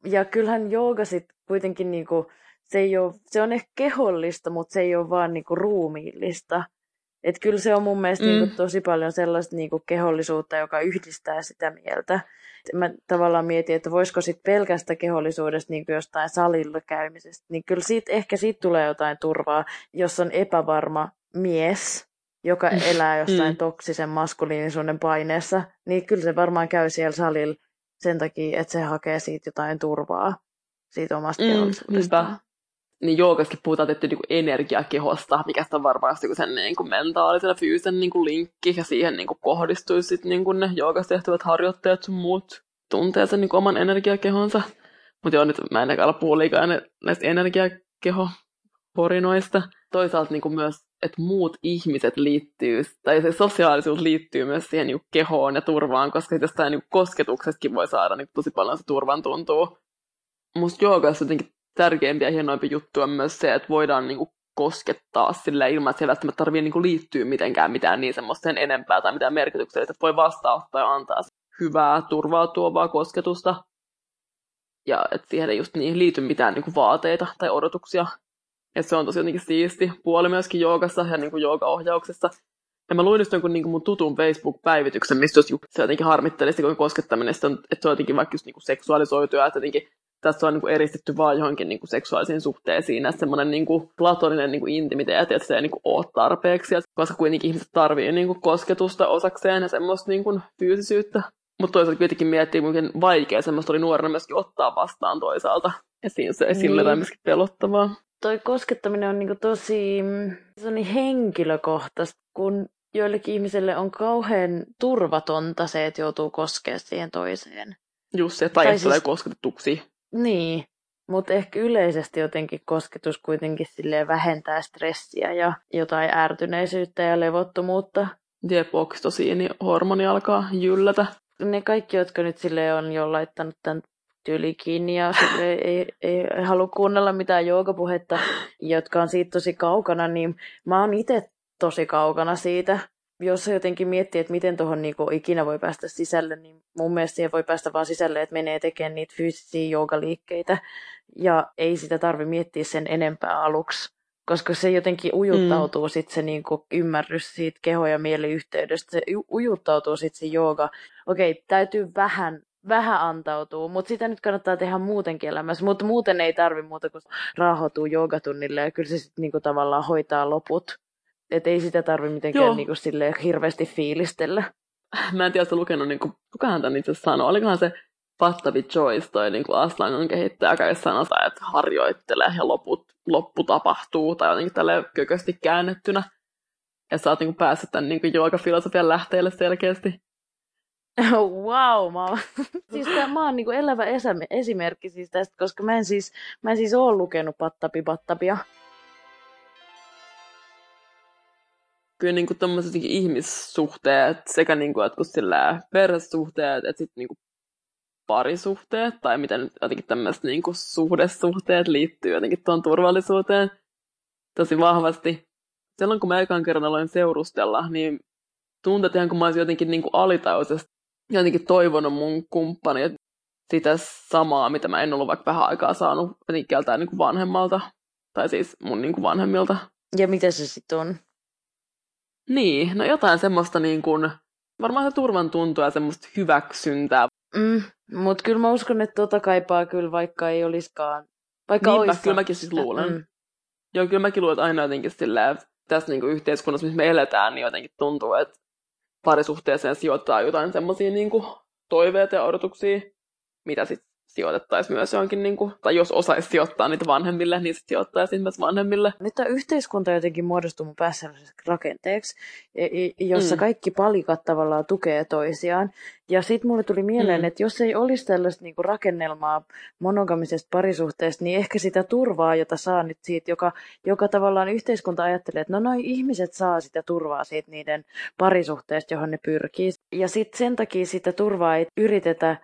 Ja kyllähän jooga sitten kuitenkin niinku, se, ei ole, se on ehkä kehollista, mutta se ei ole vaan niinku ruumiillista. Että kyllä se on mun mielestä niinku mm. niinku tosi paljon sellaista niinku kehollisuutta, joka yhdistää sitä mieltä. Mä tavallaan mietin, että voisiko sitten pelkästä kehollisuudesta niinku jostain salilla käymisestä, niin kyllä siitä, ehkä siitä tulee jotain turvaa, jos on epävarma mies, joka mm. elää jossain mm. toksisen maskuliinisuuden paineessa, niin kyllä se varmaan käy siellä salilla sen takia, että se hakee siitä jotain turvaa, siitä omasta mm, kehollisuudestaan. Niin joogaskin puhutaan tietty niin energiakehosta, mikä on varmaan joku sen niin kuin mentaalisen ja fyysisen niin kuin linkki, ja siihen niin kuin kohdistuisi sit, niin kuin ne joogassa tehtävät harjoitteet sun muut tuntee sen niin kuin oman energiakehonsa. Mutta joo, nyt mä en ala puhua liikaa näistä energiakeho-horinoista. Toisaalta niin kuin myös että muut ihmiset liittyy, tai se sosiaalisuus liittyy myös siihen niin kehoon ja turvaan, koska jostain niin kosketuksestakin voi saada niin tosi paljon se turvan tuntuu. Musta joogassa jotenkin tärkeimpiä ja hienoimpia juttuja on myös se, että voidaan niin kuin koskettaa sillä ilman, että se ei välttämättä tarvitse niin liittyä mitenkään mitään niin semmoista enempää tai mitään merkityksiä, että voi vastaanottaa ja antaa hyvää, turvaa tuovaa kosketusta. Ja että siihen ei just niin liity mitään niin kuin vaateita tai odotuksia Että se on tosi jotenkin siisti puoli myöskin joogassa ja niin kuin joogaohjauksessa. Ja mä luin just jonkun niin mun tutun Facebook-päivityksen, mistä jos se jotenkin harmitteli sitä, koskettaminen, että se on jotenkin vaikka just niin kuin seksuaalisoituja, että jotenkin tässä on niin kuin eristetty vaan johonkin niin kuin seksuaalisiin suhteisiin, että semmoinen niin kuin platoninen niin kuin intimiteetti, että se ei niin kuin ole tarpeeksi, koska kuitenkin ihmiset tarvii niin kuin kosketusta osakseen ja semmoista niin kuin fyysisyyttä. Mutta toisaalta kuitenkin miettii, kuinka vaikea semmoista oli nuorena myöskin ottaa vastaan toisaalta. Ja siinä se niin. myöskin pelottavaa. Toi koskettaminen on niinku tosi se on niin henkilökohtaista, kun joillekin ihmisille on kauhean turvatonta se, että joutuu koskemaan siihen toiseen. Just se, tai, tai siis... kosketetuksi. Niin, mutta ehkä yleisesti jotenkin kosketus kuitenkin vähentää stressiä ja jotain ärtyneisyyttä ja levottomuutta. Jep, niin hormoni alkaa jyllätä. Ne kaikki, jotka nyt sille on jo laittanut tämän tyyli kiinni ja ei, ei, ei, halua kuunnella mitään joogapuhetta, jotka on siitä tosi kaukana, niin mä oon itse tosi kaukana siitä. Jos jotenkin miettii, että miten tuohon niinku ikinä voi päästä sisälle, niin mun mielestä siihen voi päästä vaan sisälle, että menee tekemään niitä fyysisiä joogaliikkeitä. Ja ei sitä tarvi miettiä sen enempää aluksi, koska se jotenkin ujuttautuu mm. sitten se niinku ymmärrys siitä keho- ja mieliyhteydestä. Se ujuttautuu sitten se jooga. Okei, täytyy vähän vähän antautuu, mutta sitä nyt kannattaa tehdä muutenkin elämässä, mutta muuten ei tarvi muuta kuin raahoitua joogatunnille ja kyllä se sitten niinku tavallaan hoitaa loput. Että ei sitä tarvi mitenkään niinku hirveästi fiilistellä. Mä en tiedä, lukenut, niinku, kukahan tämän itse sanoi, olikohan se Pattavi Joyce, toi niinku Aslangon kehittäjä, joka sanotaan, että harjoittelee ja loput, loppu tapahtuu, tai jotenkin tälle kökösti käännettynä. Ja sä oot niinku päässyt tämän niinku joogafilosofian lähteelle selkeästi. wow, mä oon, siis tää, mä oon niinku elävä esimerkki siis tästä, koska mä en siis, mä en siis oo lukenut Pattapi Pattapia. Kyllä niinku tommoset ihmissuhteet, sekä niinku jotkut sillä perhesuhteet, että sitten niinku parisuhteet, tai miten jotenkin tämmöiset niinku suhdesuhteet liittyy jotenkin tuon turvallisuuteen tosi vahvasti. Silloin kun mä ekan kerran aloin seurustella, niin tuntui, että ihan kun mä olisin jotenkin niinku alitajuisesti jotenkin toivonut mun kumppani sitä samaa, mitä mä en ollut vaikka vähän aikaa saanut jotenkin niin kuin vanhemmalta. Tai siis mun niin kuin vanhemmilta. Ja mitä se sitten on? Niin, no jotain semmoista niin kuin, varmaan se turvan tuntua ja semmoista hyväksyntää. Mm, mutta kyllä mä uskon, että tota kaipaa kyllä, vaikka ei olisikaan. Vaikka niin, mä, kyllä mäkin siis luulen. Mm. Joo, kyllä mäkin luulen, että aina jotenkin silleen, tässä niin kuin yhteiskunnassa, missä me eletään, niin jotenkin tuntuu, että parisuhteeseen sijoittaa jotain semmoisia niin toiveita ja odotuksia, mitä sitten sijoitettaisiin myös johonkin, niin kuin, tai jos osaisi sijoittaa niitä vanhemmille, niin sitten sijoittaisiin myös vanhemmille. Nyt tämä yhteiskunta jotenkin muodostuu mun päässä rakenteeksi, e, e, jossa mm. kaikki palikat tavallaan tukee toisiaan. Ja sitten mulle tuli mieleen, mm. että jos ei olisi tällaista niinku rakennelmaa monogamisesta parisuhteesta, niin ehkä sitä turvaa, jota saa nyt siitä, joka, joka tavallaan yhteiskunta ajattelee, että no noi ihmiset saa sitä turvaa siitä niiden parisuhteesta, johon ne pyrkii. Ja sitten sen takia sitä turvaa ei yritetä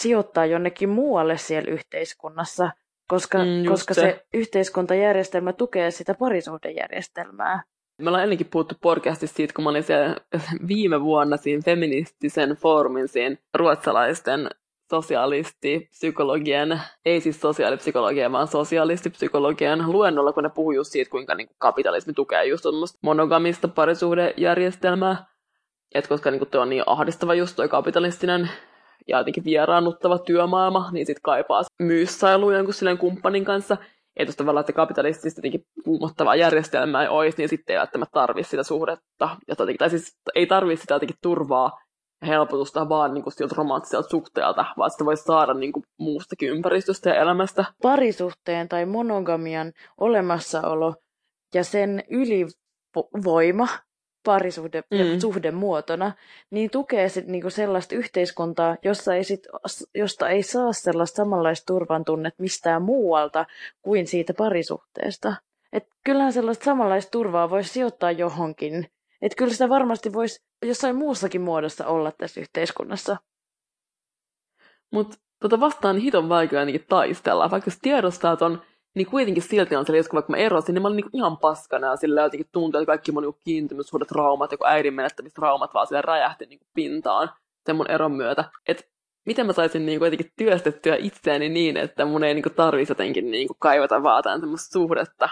sijoittaa jonnekin muualle siellä yhteiskunnassa, koska, mm, koska se. se yhteiskuntajärjestelmä tukee sitä parisuhdejärjestelmää. Me ollaan ennenkin puhuttu podcastissa siitä, kun mä olin siellä viime vuonna siinä feministisen foorumin siinä ruotsalaisten sosialistipsykologien, ei siis sosiaalipsykologian, vaan sosialistipsykologian luennolla, kun ne puhuu just siitä, kuinka niin kuin kapitalismi tukee just monogamista parisuhdejärjestelmää. Et koska niin kuin tuo on niin ahdistava just tuo kapitalistinen ja jotenkin vieraannuttava työmaailma, niin sitten kaipaa myyssailuun jonkun silleen kumppanin kanssa. Että jos tavallaan, että kapitalistista jotenkin puumottavaa järjestelmää ei olisi, niin sitten ei välttämättä tarvitse sitä suhdetta. Jotenkin, tai siis ei tarvitse sitä jotenkin turvaa ja helpotusta vaan niin kuin siltä romanttiselta suhteelta, vaan sitä voisi saada niin kuin muustakin ympäristöstä ja elämästä. Parisuhteen tai monogamian olemassaolo ja sen ylivoima parisuhde mm. suhdemuotona, niin tukee sit niinku sellaista yhteiskuntaa, jossa ei sit, josta ei saa sellaista samanlaista turvan tunnetta mistään muualta kuin siitä parisuhteesta. Et kyllähän sellaista samanlaista turvaa voisi sijoittaa johonkin. Et kyllä sitä varmasti voisi jossain muussakin muodossa olla tässä yhteiskunnassa. Mutta tota vastaan hiton vaikea ainakin taistella, vaikka jos tiedostaa ton niin kuitenkin silti on se, että vaikka mä erosin, niin mä olin niin ihan paskana ja sillä jotenkin tuntui, että kaikki mun niin kiintymyssuhdet traumat, joku äidin menettämistä traumat vaan sillä räjähti niin pintaan sen mun eron myötä. Että miten mä saisin niin kuin jotenkin työstettyä itseäni niin, että mun ei niin kuin tarvitsisi jotenkin niin kuin kaivata vaataan semmoista suhdetta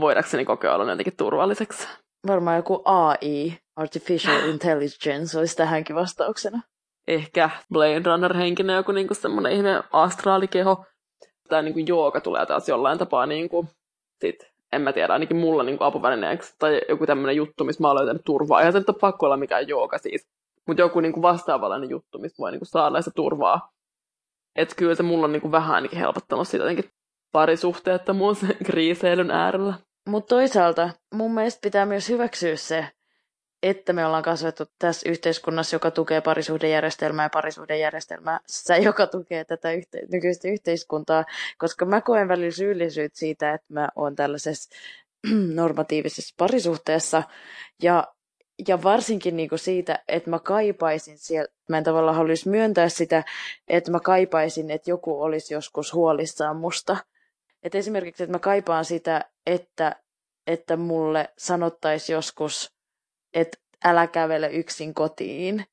voidakseni kokea olla jotenkin turvalliseksi. Varmaan joku AI, Artificial Intelligence, olisi tähänkin vastauksena. Ehkä Blade Runner-henkinen joku niinku semmoinen ihme astraalikeho. Tai niinku jooga tulee taas jollain tapaa niinku, sit, en mä tiedä, ainakin mulla niinku apuvälineeksi. Tai joku tämmöinen juttu, missä mä oon löytänyt turvaa. Eihän se nyt ole pakko olla mikään jooga siis. Mutta joku niinku vastaavallainen juttu, mistä voi niinku saada sitä turvaa. Että kyllä se mulla on niinku vähän ainakin helpottanut sitä jotenkin parisuhteettomuus kriiseilyn äärellä. Mutta toisaalta mun mielestä pitää myös hyväksyä se, että me ollaan kasvettu tässä yhteiskunnassa, joka tukee parisuhdejärjestelmää ja parisuhdejärjestelmää, joka tukee tätä yhte- nykyistä yhteiskuntaa, koska mä koen välillä syyllisyyttä siitä, että mä oon tällaisessa normatiivisessa parisuhteessa ja, ja varsinkin niinku siitä, että mä kaipaisin sieltä, mä en tavallaan haluaisi myöntää sitä, että mä kaipaisin, että joku olisi joskus huolissaan musta. Et esimerkiksi, että mä kaipaan sitä, että, että mulle sanottaisi joskus, älä kävele yksin kotiin.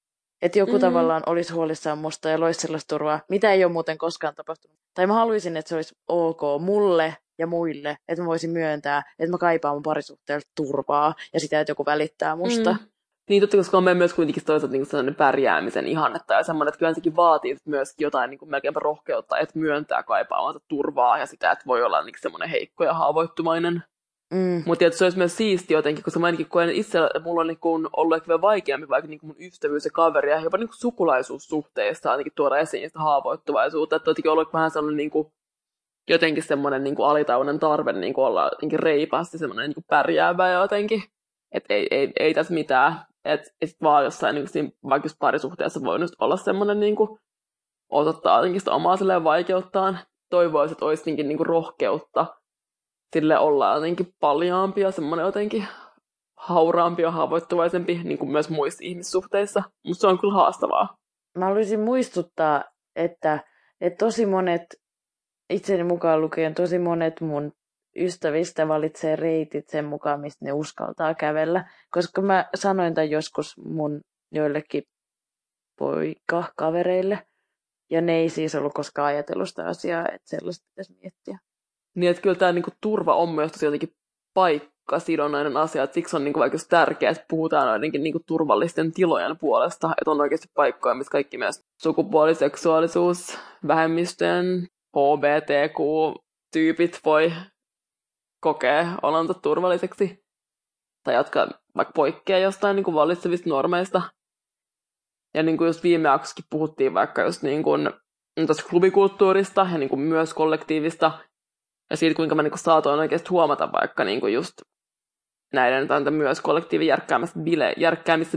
Että joku mm. tavallaan olisi huolissaan musta ja loisi sellaista turvaa, mitä ei ole muuten koskaan tapahtunut. Tai mä haluaisin, että se olisi ok mulle ja muille, että mä voisin myöntää, että mä kaipaan mun parisuhteelta turvaa ja sitä, että joku välittää musta. Mm. Niin totta, koska on myös kuitenkin toisaalta niin sellainen pärjäämisen ihannetta ja semmoinen, että kyllä sekin vaatii myös jotain niin kuin melkeinpä rohkeutta, että myöntää kaipaamansa turvaa ja sitä, että voi olla niin semmoinen heikko ja haavoittuvainen. Mm. Mutta se olisi myös siisti jotenkin, koska mä ainakin koen itse, että mulla on niin kuin ollut ehkä vaikeampi vaikka niin mun ystävyys ja kaveri ja jopa niin sukulaisuussuhteista ainakin tuoda esiin sitä haavoittuvaisuutta. Että jotenkin ollut vähän sellainen niin kuin, jotenkin semmoinen niin kuin alitauden tarve niin kuin olla jotenkin reipaasti semmoinen niin pärjäävä jotenkin, että ei, ei, ei tässä mitään. Että et vaan jossain niin siinä, vaikka parisuhteessa voi nyt olla semmoinen niin kuin, osoittaa jotenkin sitä omaa vaikeuttaan. Toivoisin, että olisi niin kuin rohkeutta sille olla jotenkin paljaampi ja semmoinen jotenkin hauraampi ja haavoittuvaisempi, niin kuin myös muissa ihmissuhteissa. Mutta se on kyllä haastavaa. Mä haluaisin muistuttaa, että, että tosi monet, itseni mukaan lukien, tosi monet mun ystävistä valitsee reitit sen mukaan, mistä ne uskaltaa kävellä. Koska mä sanoin tämän joskus mun joillekin poika-kavereille, ja ne ei siis ollut koskaan ajatellut sitä asiaa, että sellaista pitäisi miettiä. Niin, että kyllä tämä niinku, turva on myös tosi jotenkin paikkasidonnainen asia, että siksi on niinku, vaikka tärkeää, että puhutaan jotenkin niinku, turvallisten tilojen puolesta, että on oikeasti paikkoja, missä kaikki myös sukupuoliseksuaalisuus, vähemmistöjen, HBTQ-tyypit voi kokea olonsa turvalliseksi, tai jotka vaikka poikkeaa jostain niin kuin vallitsevista normeista. Ja niin kuin just viime jaksossa puhuttiin vaikka just niin kuin, klubikulttuurista ja niin kuin myös kollektiivista ja siitä, kuinka mä niin kuin saatoin oikeasti huomata vaikka niin kuin just näiden myös kollektiivin järkkäämissä, bile,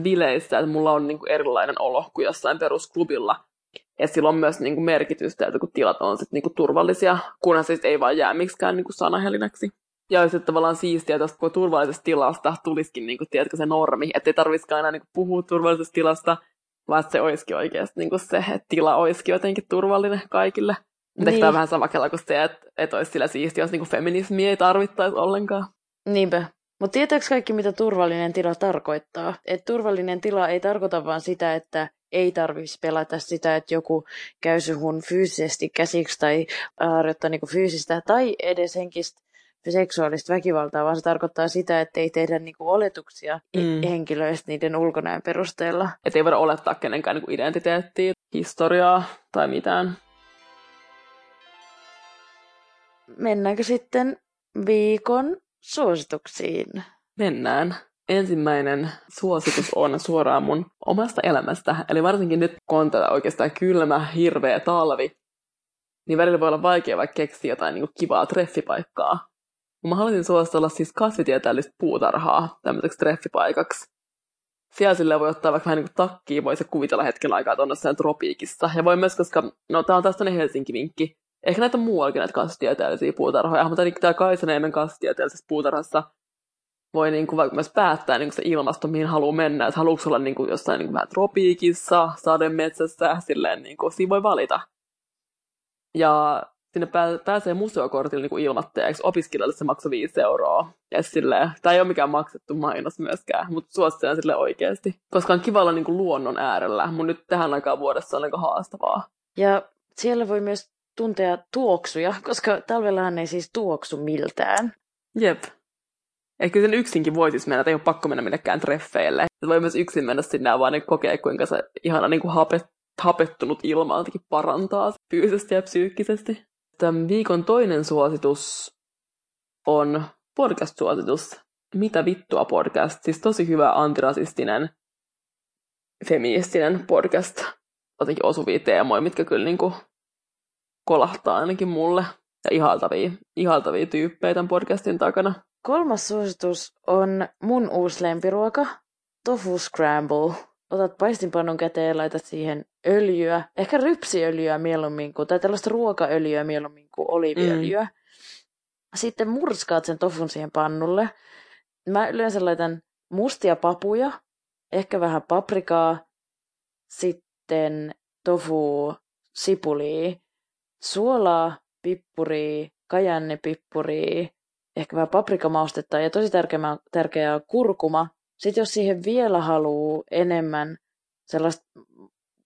bileissä, että mulla on niin kuin erilainen olo kuin jossain perusklubilla. Ja sillä on myös niin kuin merkitystä, että kun tilat on sit niin kuin turvallisia, kunhan siis ei vaan jää miksikään niin kuin sanahelinäksi. Ja olisi tavallaan siistiä, että kun turvallisesta tilasta tulisikin niin kuin, tiedätkö, se normi, että ei tarvitsisikaan enää niin kuin, puhua turvallisesta tilasta, vaan se olisikin oikeasti niin kuin se, että tila olisikin jotenkin turvallinen kaikille. Mutta niin. tämä on vähän sama kela kuin se, että, että olisi sillä siistiä, jos niin feminismiä ei tarvittaisi ollenkaan. Niinpä. Mutta tietääkö kaikki, mitä turvallinen tila tarkoittaa? Et turvallinen tila ei tarkoita vain sitä, että ei tarvitsisi pelätä sitä, että joku käy suhun fyysisesti käsiksi tai harjoittaa niinku fyysistä tai edes henkistä seksuaalista väkivaltaa, vaan se tarkoittaa sitä, että ei tehdä niinku oletuksia mm. henkilöistä niiden ulkonäön perusteella. Että ei voida olettaa kenenkään niinku identiteettiä, historiaa tai mitään. Mennäänkö sitten viikon suosituksiin? Mennään. Ensimmäinen suositus on suoraan mun omasta elämästä. Eli varsinkin nyt, kun on tätä oikeastaan kylmä, hirveä talvi, niin välillä voi olla vaikea vaikka keksiä jotain niin kivaa treffipaikkaa. Mä haluaisin suositella siis kasvitieteellistä puutarhaa tämmöiseksi treffipaikaksi. Siellä sille voi ottaa vaikka vähän niin takkiin, voi se kuvitella hetken aikaa, on jossain tropiikissa. Ja voi myös, koska, no tää on taas Helsinki-vinkki, ehkä näitä on muuallakin näitä kasvitieteellisiä puutarhoja, mutta niin tämä Kaisaniemen kasvitieteellisessä puutarhassa voi niin kuin myös päättää niin kuin se ilmasto, mihin haluaa mennä. Että haluatko olla niin kuin jossain niin kuin vähän tropiikissa, sademetsässä, silleen niin kuin, siinä voi valita. Ja sinne pääsee museokortilla niin ilmatteeksi. Opiskelijalle se maksoi 5 euroa. Ja silleen, tämä ei ole mikään maksettu mainos myöskään, mutta suosittelen sille oikeasti. Koska on kiva olla niin kuin luonnon äärellä, mutta nyt tähän aikaan vuodessa on aika haastavaa. Ja siellä voi myös tuntea tuoksuja, koska talvellahan ei siis tuoksu miltään. Jep. Kyllä sen yksinkin voisi mennä, että ei ole pakko mennä millekään treffeille. Että voi myös yksin mennä sinne ja vaan niin kokea, kuinka se ihana niin kuin hapet, hapettunut ilma jotenkin parantaa fyysisesti ja psyykkisesti. Tämän viikon toinen suositus on podcast-suositus. Mitä vittua podcast? Siis tosi hyvä antirasistinen, feministinen podcast. Jotenkin osuvia teemoja, mitkä kyllä niin kuin kolahtaa ainakin mulle. Ja ihaltavia, ihaltavia tyyppejä tämän podcastin takana. Kolmas suositus on mun uusi lempiruoka, tofu scramble. Otat paistinpannun käteen ja laitat siihen öljyä, ehkä rypsiöljyä mieluummin kuin, tai tällaista ruokaöljyä mieluummin kuin oliviöljyä. Mm. Sitten murskaat sen tofun siihen pannulle. Mä yleensä laitan mustia papuja, ehkä vähän paprikaa, sitten tofu, sipulia, suolaa, pippuria, kajannepippuria, ehkä vähän paprikamaustetta ja tosi tärkeää, tärkeää kurkuma. Sitten jos siihen vielä haluaa enemmän sellaista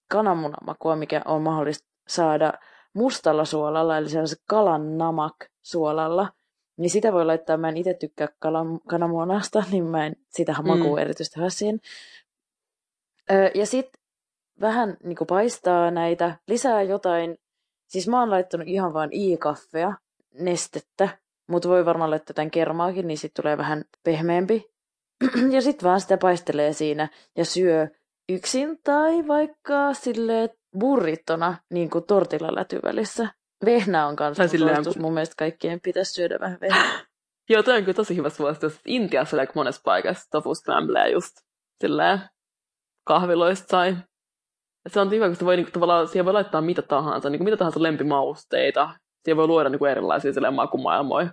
kananmunamakua, mikä on mahdollista saada mustalla suolalla, eli sellaisella kalan namak suolalla, niin sitä voi laittaa, mä en itse tykkää kalan, kananmunasta, niin mä en sitä makua mm. erityisesti siihen. Öö, ja sitten vähän niin paistaa näitä, lisää jotain, siis mä oon laittanut ihan vain i-kaffea, nestettä, mutta voi varmaan laittaa jotain kermaakin, niin sitten tulee vähän pehmeämpi. ja sitten vaan sitä paistelee siinä ja syö yksin tai vaikka sille burrittona, niin kuin tortillaläty välissä. Vehnä on kanssa suositus. Mun mielestä kaikkien pitäisi syödä vähän vehnää. Joo, toi on kyllä tosi hyvä suositus. Intiassa on monessa paikassa tofu scramblea just silleen kahviloista tai se on hyvä, kun se voi, niin, tavallaan, siihen voi laittaa mitä tahansa, niin mitä tahansa lempimausteita. Siihen voi luoda niin erilaisia silleen, makumaailmoja.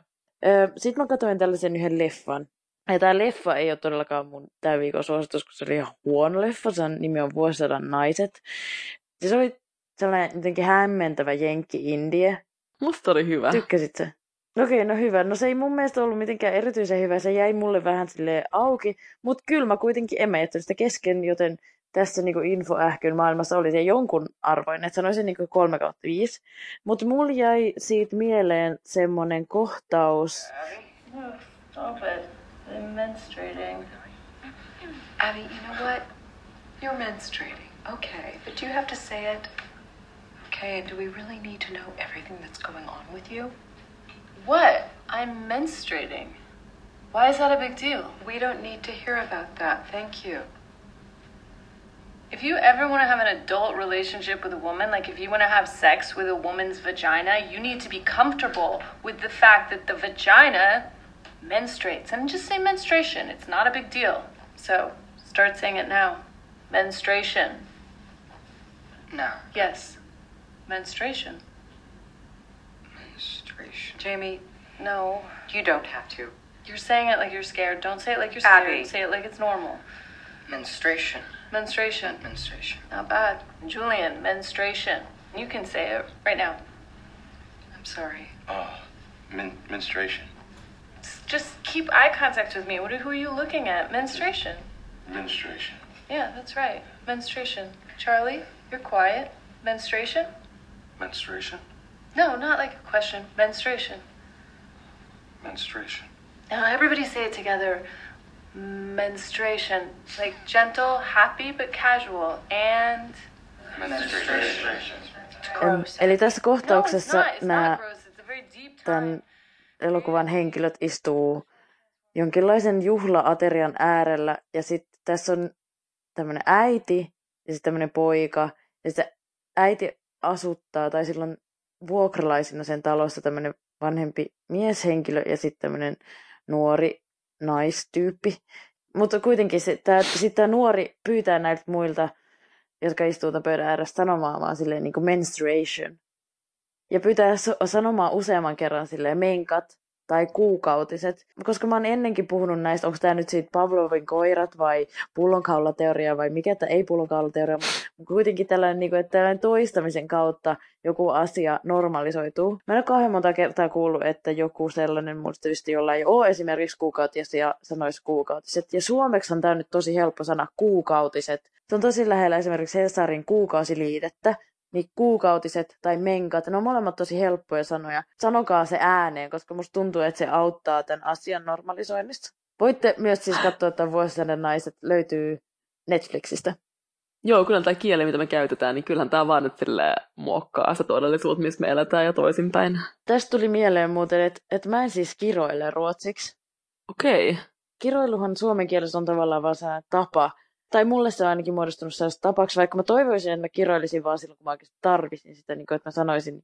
Öö, Sitten mä katsoin tällaisen yhden leffan. Ja tämä leffa ei ole todellakaan mun tämän viikon suositus, koska se oli ihan huono leffa. Sen nimi on Vuosisadan naiset. Se oli sellainen jotenkin hämmentävä jenkki-indie. Musta oli hyvä. Tykkäsit se? Okei, no hyvä. No se ei mun mielestä ollut mitenkään erityisen hyvä. Se jäi mulle vähän sille auki. Mutta kyllä mä kuitenkin en mä sitä kesken, joten tässä niin kuin infoähkyn maailmassa oli se jonkun arvoinen, että sanoisin niin kuin 3 kautta 5. Mutta mulla jäi siitä mieleen semmoinen kohtaus. Okay, and do we really need to know everything that's going on with you? What? I'm menstruating. Why is that a big deal? We don't need to hear about that. Thank you. If you ever want to have an adult relationship with a woman, like if you want to have sex with a woman's vagina, you need to be comfortable with the fact that the vagina menstruates. And just say menstruation, it's not a big deal. So start saying it now. Menstruation. No. Yes. Menstruation. Menstruation. Jamie, no. You don't have to. You're saying it like you're scared. Don't say it like you're scared. Abby. Say it like it's normal. Menstruation. Menstruation. Menstruation. Not bad. Julian, menstruation. You can say it right now. I'm sorry. Oh, men- menstruation. Just keep eye contact with me. What? Who are you looking at? Menstruation. Menstruation. Yeah, that's right. Menstruation. Charlie, you're quiet. Menstruation? Menstruation. No, not like a question. Menstruation. Menstruation. Now everybody say it together. Menstruation. Like gentle, happy, but casual. And Menstruation. gross. Eli tässä No, it's kohtauksessa not. It's nämä not tämän elokuvan henkilöt istuu jonkinlaisen juhlaaterian äärellä ja sitten tässä on tämmöinen äiti ja sitten tämmöinen poika ja sitten äiti asuttaa tai silloin vuokralaisina sen talossa tämmöinen vanhempi mieshenkilö ja sitten tämmöinen nuori naistyyppi. Mutta kuitenkin tämä nuori pyytää näiltä muilta, jotka istuu pöydän ääressä sanomaan vaan silleen niin kuin menstruation. Ja pyytää sanomaan useamman kerran silleen menkat tai kuukautiset. Koska mä oon ennenkin puhunut näistä, onko tämä nyt siitä Pavlovin koirat vai pullonkaulateoria vai mikä tämä ei pullonkaulateoria, mutta kuitenkin tällainen, niin kuin, että tällainen toistamisen kautta joku asia normalisoituu. Mä en ole kauhean monta kertaa kuullut, että joku sellainen muistavista, jolla ei ole esimerkiksi kuukautisia, sanoisi kuukautiset. Ja suomeksi on tämä nyt tosi helppo sana kuukautiset. Se on tosi lähellä esimerkiksi Hesarin kuukausiliitettä, niin kuukautiset tai menkat, ne on molemmat tosi helppoja sanoja. Sanokaa se ääneen, koska musta tuntuu, että se auttaa tämän asian normalisoinnista. Voitte myös siis katsoa, että vuosisadan naiset löytyy Netflixistä. Joo, kyllä tämä kieli, mitä me käytetään, niin kyllähän tämä vaan nyt muokkaa sitä todellisuutta, missä me eletään ja toisinpäin. Tästä tuli mieleen muuten, että, että mä en siis kiroile ruotsiksi. Okei. Okay. Kiroiluhan suomen kielessä on tavallaan vaan tapa, tai mulle se on ainakin muodostunut sellaista tapaksi, vaikka mä toivoisin, että mä kiroilisin vaan silloin, kun mä oikeasti tarvisin sitä, niin kuin, että mä sanoisin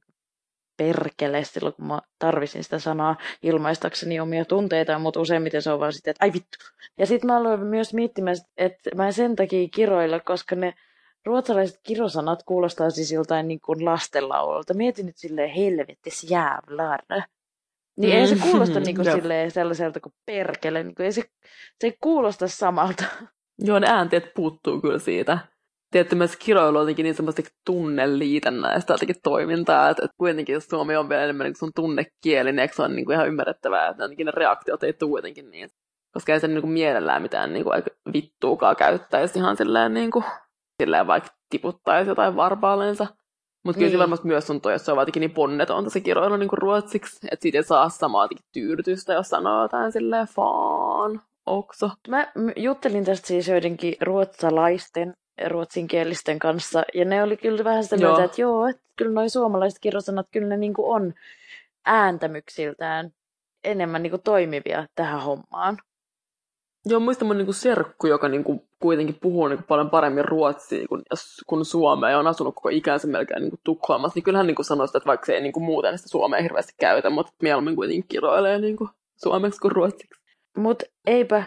perkele silloin, kun mä tarvisin sitä sanaa ilmaistakseni omia tunteita, mutta useimmiten se on vaan sitten, että ai vittu. Ja sitten mä aloin myös miettimään, että mä en sen takia kiroilla, koska ne ruotsalaiset kirosanat kuulostaa siis joltain niin kuin lastenlaululta. Mietin nyt silleen helvettis jävlar. Niin ei se mm. kuulosta niin kuin silleen sellaiselta kuin perkele. Niin kuin ei se, se ei kuulosta samalta. Joo, ne äänteet puuttuu kyllä siitä. Tietty myös kiroilu on jotenkin niin semmoista tunneliitännäistä jotenkin toimintaa, että, että kuitenkin jos suomi on vielä enemmän niin sun tunnekieli, niin eikö se ole niin kuin ihan ymmärrettävää, että jotenkin ne reaktiot ei tule jotenkin niin. Koska ei se niin kuin mielellään mitään niin kuin vittuukaan käyttäisi ihan silleen, niin kuin, silleen vaikka tiputtaisi jotain varpaaleensa. Mutta kyllä niin. se varmasti myös tuntuu, että se on jotenkin niin ponnetonta se kiroilu niin kuin ruotsiksi, että siitä ei saa samaa tyydytystä, jos sanoo jotain silleen faan, okso. Mä juttelin tästä siis joidenkin ruotsalaisten ruotsinkielisten kanssa. Ja ne oli kyllä vähän sitä mieltä, että joo, että kyllä noi suomalaiset kirjosanat, kyllä ne niin on ääntämyksiltään enemmän niin toimivia tähän hommaan. Joo, muista mun niin serkku, joka niin kuin kuitenkin puhuu niin kuin paljon paremmin ruotsia kuin, kuin suomea ja on asunut koko ikänsä melkein niin kuin Tukholmassa, niin kyllähän niin kuin sanoi sitä, että vaikka se ei niin kuin muuten sitä suomea hirveästi käytä, mutta mieluummin kuitenkin kiroilee niin kuin suomeksi kuin ruotsiksi. Mutta eipä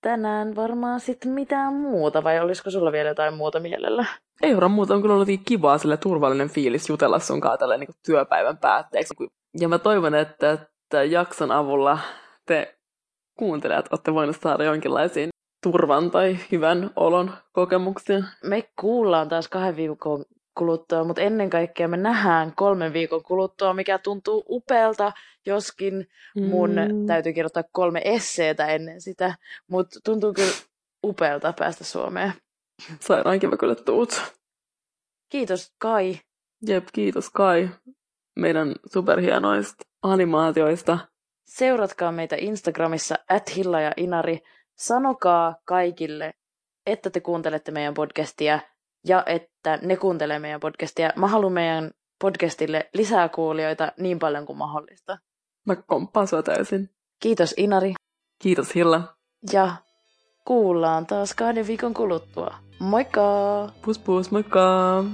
tänään varmaan sitten mitään muuta, vai olisiko sulla vielä jotain muuta mielellä? Ei ole muuta, on kyllä ollut kivaa, sille turvallinen fiilis jutella sun kanssa niin työpäivän päätteeksi. Ja mä toivon, että, että jakson avulla te kuuntelijat olette voineet saada jonkinlaisiin turvan tai hyvän olon kokemuksia. Me kuullaan taas kahden viikon kuluttua, mutta ennen kaikkea me nähdään kolmen viikon kuluttua, mikä tuntuu upealta, joskin mun mm. täytyy kirjoittaa kolme esseetä ennen sitä, mutta tuntuu kyllä upealta päästä Suomeen. Sairaan kiva kyllä tuut. Kiitos Kai. Jep, kiitos Kai meidän superhienoista animaatioista. Seuratkaa meitä Instagramissa at Hilla ja Inari. Sanokaa kaikille, että te kuuntelette meidän podcastia – ja että ne kuuntelee meidän podcastia. Mä haluan meidän podcastille lisää kuulijoita niin paljon kuin mahdollista. Mä komppaan sua täysin. Kiitos Inari. Kiitos Hilla. Ja kuullaan taas kahden viikon kuluttua. Moikka! Pus pus, moikka!